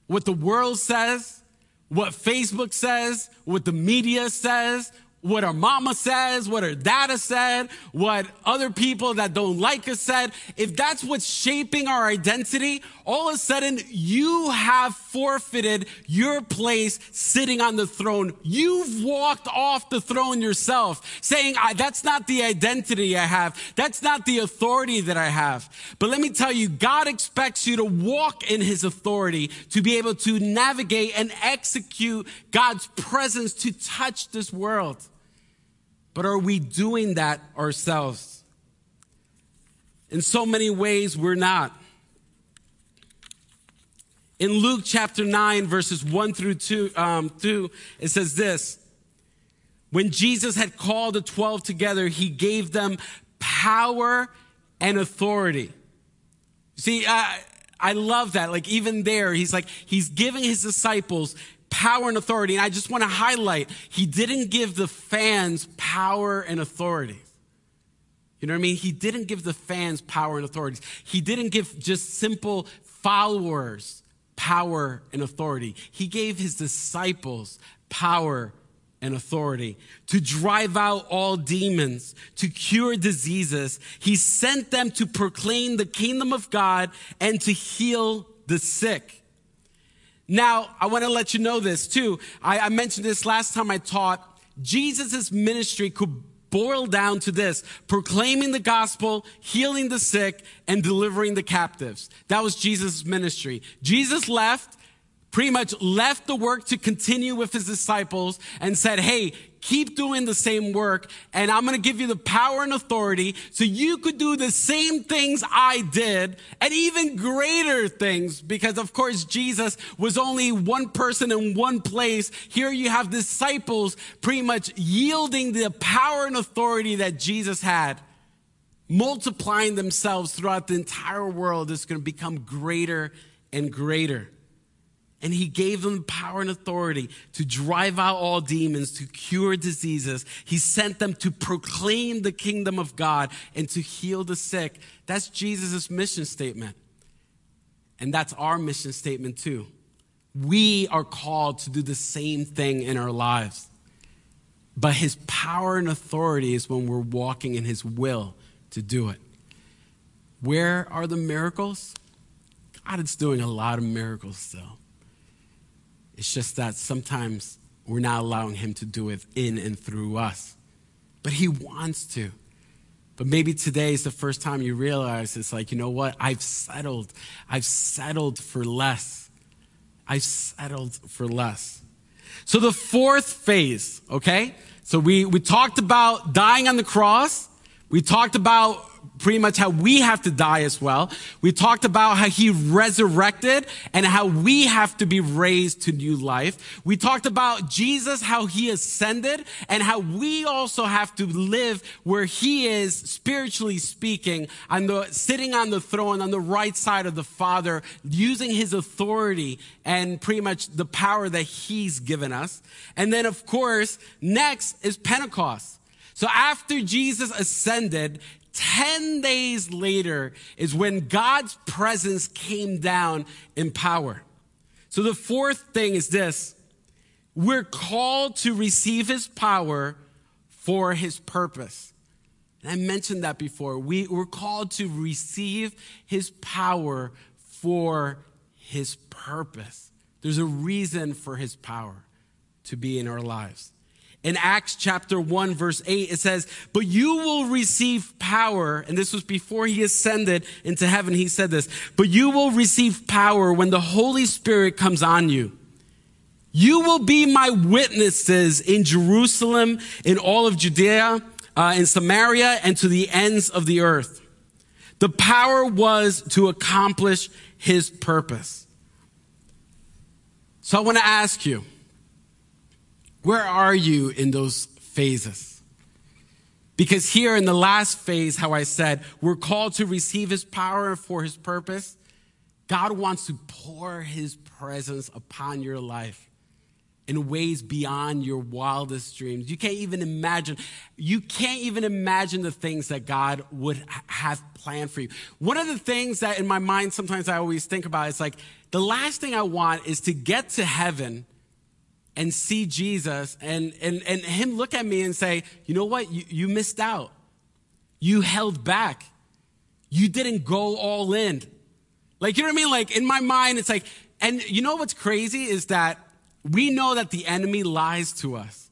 what the world says, what Facebook says, what the media says, what our mama says, what our dada said, what other people that don't like us said, if that's what's shaping our identity, all of a sudden you have forfeited your place sitting on the throne. You've walked off the throne yourself saying, that's not the identity I have. That's not the authority that I have. But let me tell you, God expects you to walk in his authority to be able to navigate and execute God's presence to touch this world. But are we doing that ourselves? In so many ways, we're not. In Luke chapter 9, verses 1 through 2, um, 2, it says this When Jesus had called the 12 together, he gave them power and authority. See, uh, I love that. Like even there, he's like, he's giving his disciples power and authority. And I just want to highlight, he didn't give the fans power and authority. You know what I mean? He didn't give the fans power and authorities. He didn't give just simple followers power and authority. He gave his disciples power and authority to drive out all demons, to cure diseases. He sent them to proclaim the kingdom of God and to heal the sick. Now, I want to let you know this too. I, I mentioned this last time I taught. Jesus' ministry could boil down to this proclaiming the gospel, healing the sick, and delivering the captives. That was Jesus' ministry. Jesus left pretty much left the work to continue with his disciples and said, Hey, keep doing the same work and I'm going to give you the power and authority so you could do the same things I did and even greater things. Because of course Jesus was only one person in one place. Here you have disciples pretty much yielding the power and authority that Jesus had multiplying themselves throughout the entire world. Is going to become greater and greater and he gave them power and authority to drive out all demons, to cure diseases. He sent them to proclaim the kingdom of God and to heal the sick. That's Jesus' mission statement. And that's our mission statement too. We are called to do the same thing in our lives. But his power and authority is when we're walking in his will to do it. Where are the miracles? God is doing a lot of miracles still. It's just that sometimes we're not allowing Him to do it in and through us. But He wants to. But maybe today is the first time you realize it's like, you know what? I've settled. I've settled for less. I've settled for less. So the fourth phase, okay? So we, we talked about dying on the cross. We talked about pretty much how we have to die as well. We talked about how he resurrected and how we have to be raised to new life. We talked about Jesus, how he ascended and how we also have to live where he is spiritually speaking on the, sitting on the throne on the right side of the Father, using his authority and pretty much the power that he's given us. And then of course, next is Pentecost. So after Jesus ascended, 10 days later is when God's presence came down in power. So the fourth thing is this we're called to receive his power for his purpose. And I mentioned that before. We, we're called to receive his power for his purpose. There's a reason for his power to be in our lives. In Acts chapter 1, verse 8, it says, But you will receive power. And this was before he ascended into heaven. He said this, But you will receive power when the Holy Spirit comes on you. You will be my witnesses in Jerusalem, in all of Judea, uh, in Samaria, and to the ends of the earth. The power was to accomplish his purpose. So I want to ask you, where are you in those phases? Because here in the last phase, how I said, we're called to receive his power for his purpose. God wants to pour his presence upon your life in ways beyond your wildest dreams. You can't even imagine. You can't even imagine the things that God would have planned for you. One of the things that in my mind sometimes I always think about is like the last thing I want is to get to heaven and see Jesus and, and, and him look at me and say, you know what? You, you missed out. You held back. You didn't go all in. Like, you know what I mean? Like, in my mind, it's like, and you know what's crazy is that we know that the enemy lies to us.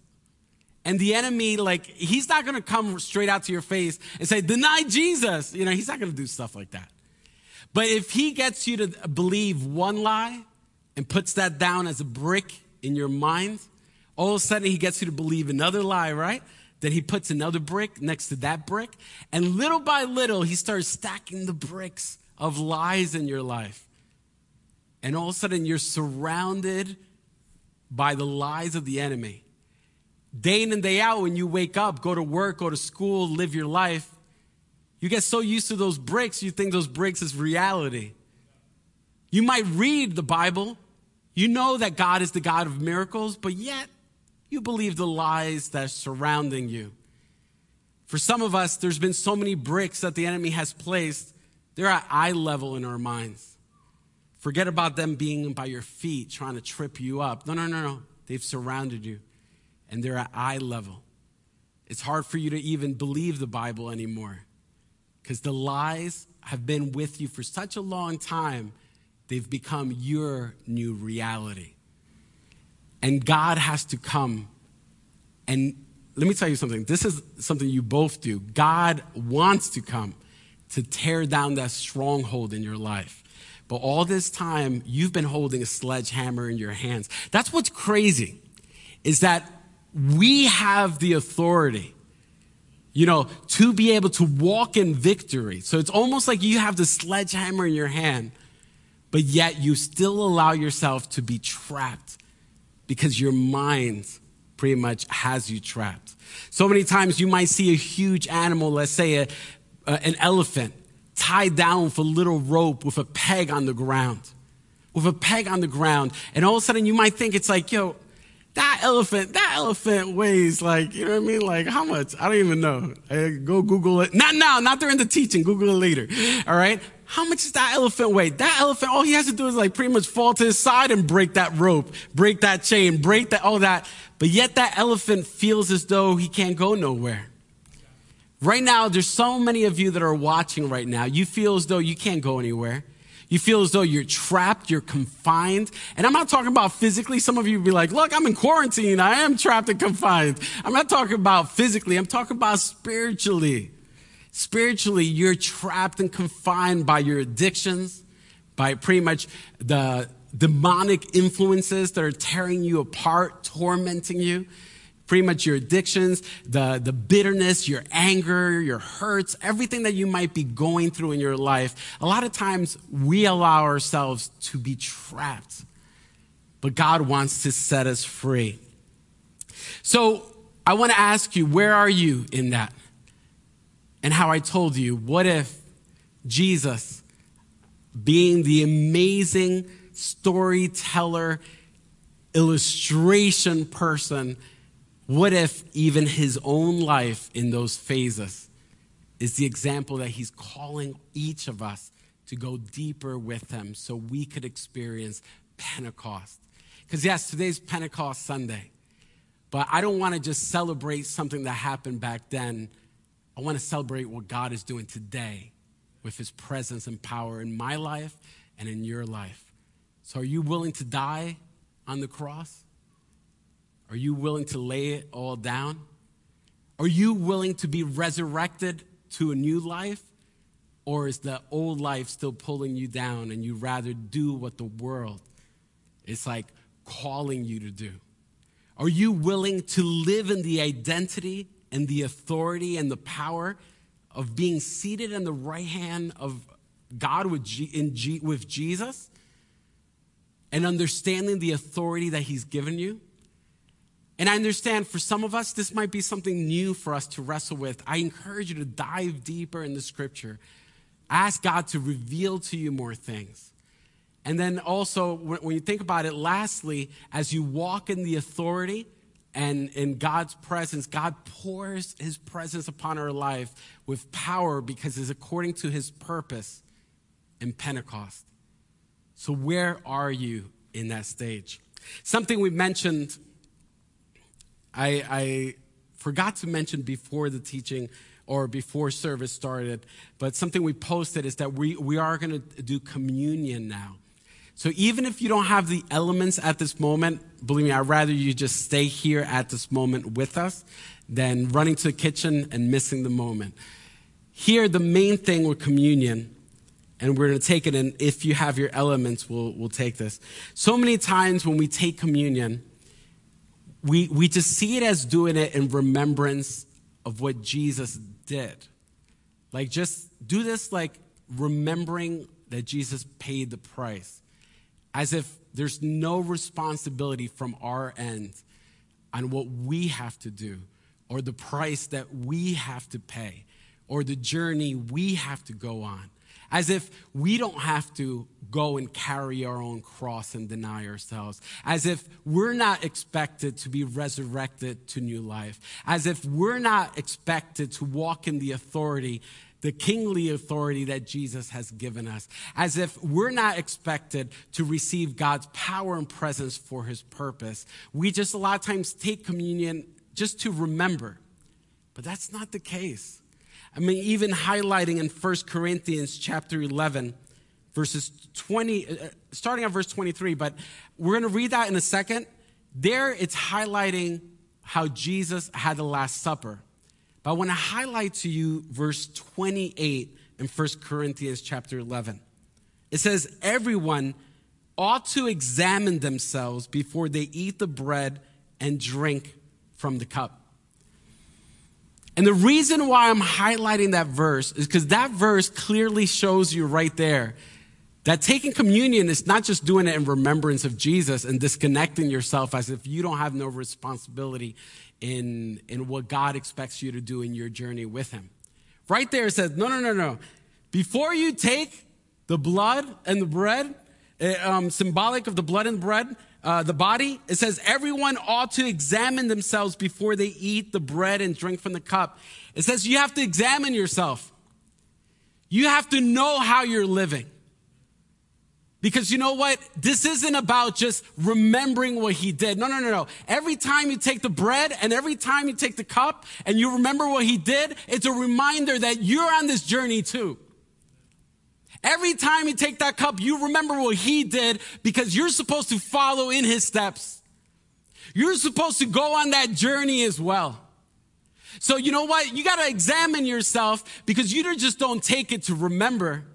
And the enemy, like, he's not gonna come straight out to your face and say, deny Jesus. You know, he's not gonna do stuff like that. But if he gets you to believe one lie and puts that down as a brick in your mind, all of a sudden he gets you to believe another lie, right? Then he puts another brick next to that brick. And little by little, he starts stacking the bricks of lies in your life. And all of a sudden, you're surrounded by the lies of the enemy. Day in and day out, when you wake up, go to work, go to school, live your life, you get so used to those bricks, you think those bricks is reality. You might read the Bible. You know that God is the God of miracles, but yet you believe the lies that are surrounding you. For some of us, there's been so many bricks that the enemy has placed, they're at eye level in our minds. Forget about them being by your feet trying to trip you up. No, no, no, no. They've surrounded you and they're at eye level. It's hard for you to even believe the Bible anymore because the lies have been with you for such a long time, they've become your new reality. And God has to come and let me tell you something. This is something you both do. God wants to come to tear down that stronghold in your life. But all this time, you've been holding a sledgehammer in your hands. That's what's crazy, is that we have the authority, you know, to be able to walk in victory. So it's almost like you have the sledgehammer in your hand, but yet you still allow yourself to be trapped because your mind pretty much has you trapped. So many times you might see a huge animal, let's say a, uh, an elephant, tied down with a little rope with a peg on the ground. With a peg on the ground. And all of a sudden you might think it's like, yo, that elephant, that elephant weighs like, you know what I mean? Like how much? I don't even know. go Google it. Not now, not during the teaching. Google it later. All right. How much does that elephant weigh? That elephant, all he has to do is like pretty much fall to his side and break that rope, break that chain, break that, all that. But yet that elephant feels as though he can't go nowhere. Right now, there's so many of you that are watching right now. You feel as though you can't go anywhere. You feel as though you're trapped, you're confined. And I'm not talking about physically. Some of you be like, look, I'm in quarantine. I am trapped and confined. I'm not talking about physically. I'm talking about spiritually. Spiritually, you're trapped and confined by your addictions, by pretty much the demonic influences that are tearing you apart, tormenting you pretty much your addictions, the, the bitterness, your anger, your hurts, everything that you might be going through in your life, a lot of times we allow ourselves to be trapped. But God wants to set us free. So I want to ask you, where are you in that? And how I told you, what if Jesus, being the amazing storyteller, illustration person, what if even his own life in those phases is the example that he's calling each of us to go deeper with him so we could experience Pentecost? Because, yes, today's Pentecost Sunday, but I don't want to just celebrate something that happened back then. I want to celebrate what God is doing today with his presence and power in my life and in your life. So, are you willing to die on the cross? Are you willing to lay it all down? Are you willing to be resurrected to a new life? Or is the old life still pulling you down and you rather do what the world is like calling you to do? Are you willing to live in the identity and the authority and the power of being seated in the right hand of God with, G- with Jesus and understanding the authority that He's given you? And I understand for some of us, this might be something new for us to wrestle with. I encourage you to dive deeper in the scripture. Ask God to reveal to you more things. And then also, when you think about it, lastly, as you walk in the authority and in God's presence, God pours his presence upon our life with power because it's according to his purpose in Pentecost. So, where are you in that stage? Something we mentioned I, I forgot to mention before the teaching or before service started, but something we posted is that we, we are going to do communion now. So even if you don't have the elements at this moment, believe me, I'd rather you just stay here at this moment with us than running to the kitchen and missing the moment. Here, the main thing with communion, and we're going to take it, and if you have your elements, we'll, we'll take this. So many times when we take communion, we, we just see it as doing it in remembrance of what Jesus did. Like, just do this like remembering that Jesus paid the price, as if there's no responsibility from our end on what we have to do, or the price that we have to pay, or the journey we have to go on. as if we don't have to go and carry our own cross and deny ourselves, as if we're not expected to be resurrected to new life, as if we're not expected to walk in the authority the kingly authority that Jesus has given us, as if we're not expected to receive God's power and presence for his purpose. We just a lot of times take communion just to remember, but that's not the case. I mean, even highlighting in 1 Corinthians chapter 11, verses 20, uh, starting at verse 23, but we're going to read that in a second. There, it's highlighting how Jesus had the Last Supper. But I want to highlight to you verse 28 in 1 Corinthians chapter 11. It says, Everyone ought to examine themselves before they eat the bread and drink from the cup. And the reason why I'm highlighting that verse is because that verse clearly shows you right there that taking communion is not just doing it in remembrance of Jesus and disconnecting yourself as if you don't have no responsibility in, in what God expects you to do in your journey with Him. Right there it says, no, no, no, no. Before you take the blood and the bread, eh, um, symbolic of the blood and bread, uh, the body, it says everyone ought to examine themselves before they eat the bread and drink from the cup. It says you have to examine yourself. You have to know how you're living. Because you know what? This isn't about just remembering what he did. No, no, no, no. Every time you take the bread and every time you take the cup and you remember what he did, it's a reminder that you're on this journey too. Every time you take that cup, you remember what he did because you're supposed to follow in his steps. You're supposed to go on that journey as well. So you know what? You got to examine yourself because you just don't take it to remember.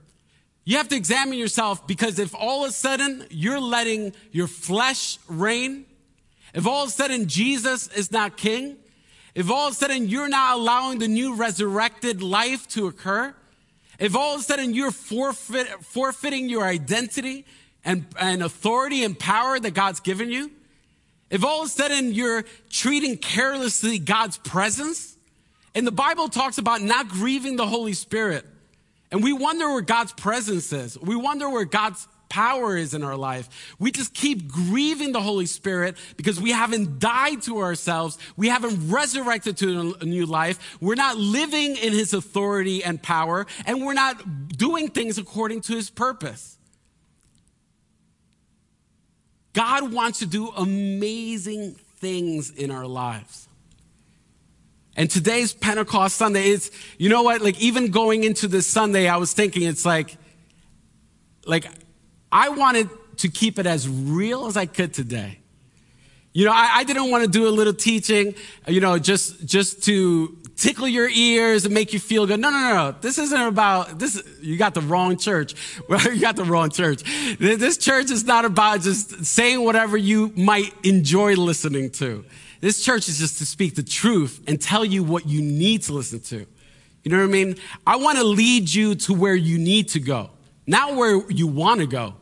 You have to examine yourself because if all of a sudden you're letting your flesh reign, if all of a sudden Jesus is not king, if all of a sudden you're not allowing the new resurrected life to occur, if all of a sudden you're forfeit, forfeiting your identity and, and authority and power that God's given you, if all of a sudden you're treating carelessly God's presence, and the Bible talks about not grieving the Holy Spirit, and we wonder where God's presence is. We wonder where God's power is in our life. We just keep grieving the Holy Spirit because we haven't died to ourselves. We haven't resurrected to a new life. We're not living in his authority and power, and we're not doing things according to his purpose. God wants to do amazing things in our lives. And today's Pentecost Sunday is, you know what? Like, even going into this Sunday, I was thinking it's like, like, I wanted to keep it as real as I could today. You know, I, I, didn't want to do a little teaching, you know, just just to tickle your ears and make you feel good. No, no, no, no. This isn't about this. You got the wrong church. Well, you got the wrong church. This church is not about just saying whatever you might enjoy listening to. This church is just to speak the truth and tell you what you need to listen to. You know what I mean? I want to lead you to where you need to go, not where you want to go.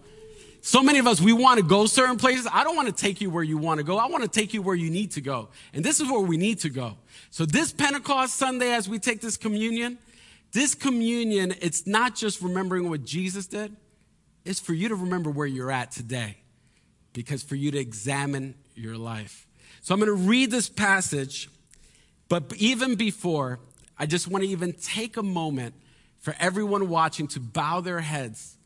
So many of us, we want to go certain places. I don't want to take you where you want to go. I want to take you where you need to go. And this is where we need to go. So this Pentecost Sunday, as we take this communion, this communion, it's not just remembering what Jesus did. It's for you to remember where you're at today. Because for you to examine your life. So I'm going to read this passage, but even before, I just want to even take a moment for everyone watching to bow their heads.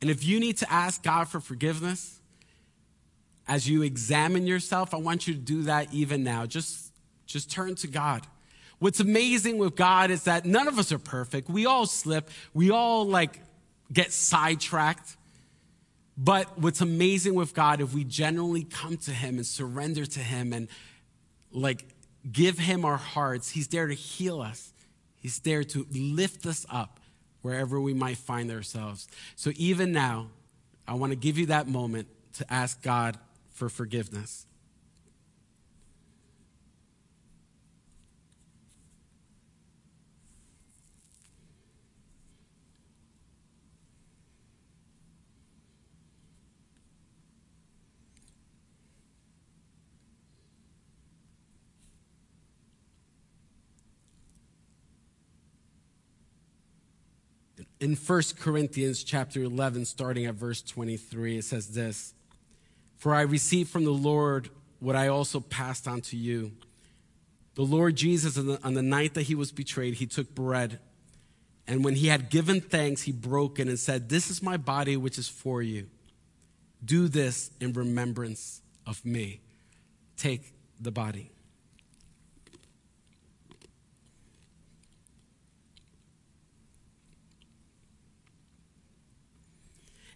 And if you need to ask God for forgiveness, as you examine yourself, I want you to do that even now. Just, just turn to God. What's amazing with God is that none of us are perfect. We all slip. We all like get sidetracked. But what's amazing with God, if we genuinely come to Him and surrender to Him and like give Him our hearts, He's there to heal us. He's there to lift us up wherever we might find ourselves. So even now, I want to give you that moment to ask God for forgiveness. In 1 Corinthians chapter 11, starting at verse 23, it says this For I received from the Lord what I also passed on to you. The Lord Jesus, on the, on the night that he was betrayed, he took bread. And when he had given thanks, he broke it and said, This is my body, which is for you. Do this in remembrance of me. Take the body.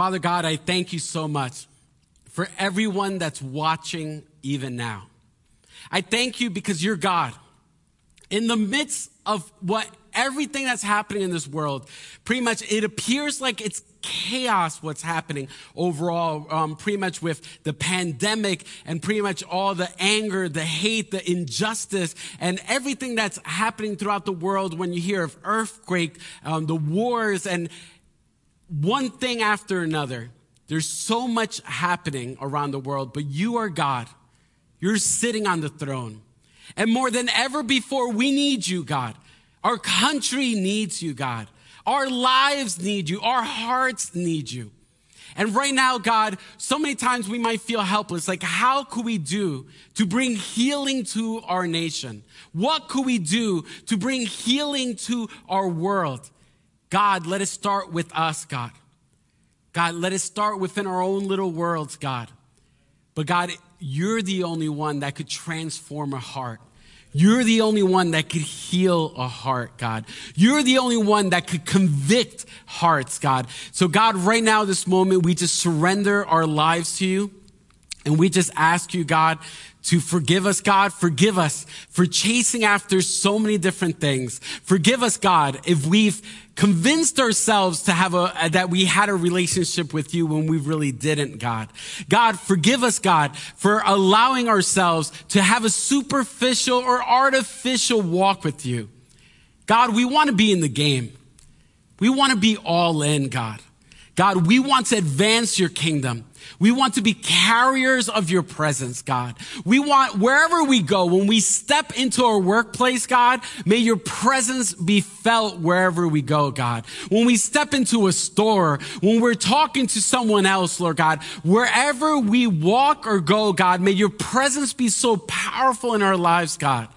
Father God, I thank you so much for everyone that's watching even now. I thank you because you're God. In the midst of what everything that's happening in this world, pretty much it appears like it's chaos what's happening overall, um, pretty much with the pandemic and pretty much all the anger, the hate, the injustice, and everything that's happening throughout the world when you hear of earthquake, um, the wars, and one thing after another. There's so much happening around the world, but you are God. You're sitting on the throne. And more than ever before, we need you, God. Our country needs you, God. Our lives need you. Our hearts need you. And right now, God, so many times we might feel helpless. Like, how could we do to bring healing to our nation? What could we do to bring healing to our world? God, let it start with us, God. God, let it start within our own little worlds, God. But God, you're the only one that could transform a heart. You're the only one that could heal a heart, God. You're the only one that could convict hearts, God. So God, right now, this moment, we just surrender our lives to you. And we just ask you, God, to forgive us, God. Forgive us for chasing after so many different things. Forgive us, God, if we've convinced ourselves to have a, that we had a relationship with you when we really didn't, God. God, forgive us, God, for allowing ourselves to have a superficial or artificial walk with you. God, we want to be in the game. We want to be all in, God. God, we want to advance your kingdom. We want to be carriers of your presence, God. We want wherever we go, when we step into our workplace, God, may your presence be felt wherever we go, God. When we step into a store, when we're talking to someone else, Lord God, wherever we walk or go, God, may your presence be so powerful in our lives, God,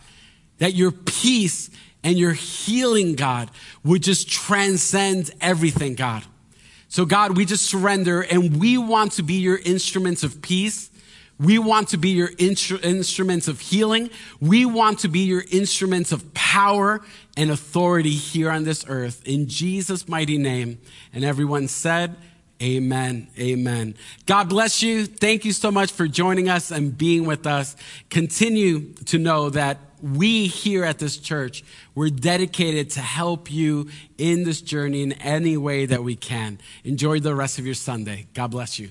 that your peace and your healing, God, would just transcend everything, God. So, God, we just surrender and we want to be your instruments of peace. We want to be your instru- instruments of healing. We want to be your instruments of power and authority here on this earth. In Jesus' mighty name. And everyone said, Amen. Amen. God bless you. Thank you so much for joining us and being with us. Continue to know that we here at this church, we're dedicated to help you in this journey in any way that we can. Enjoy the rest of your Sunday. God bless you.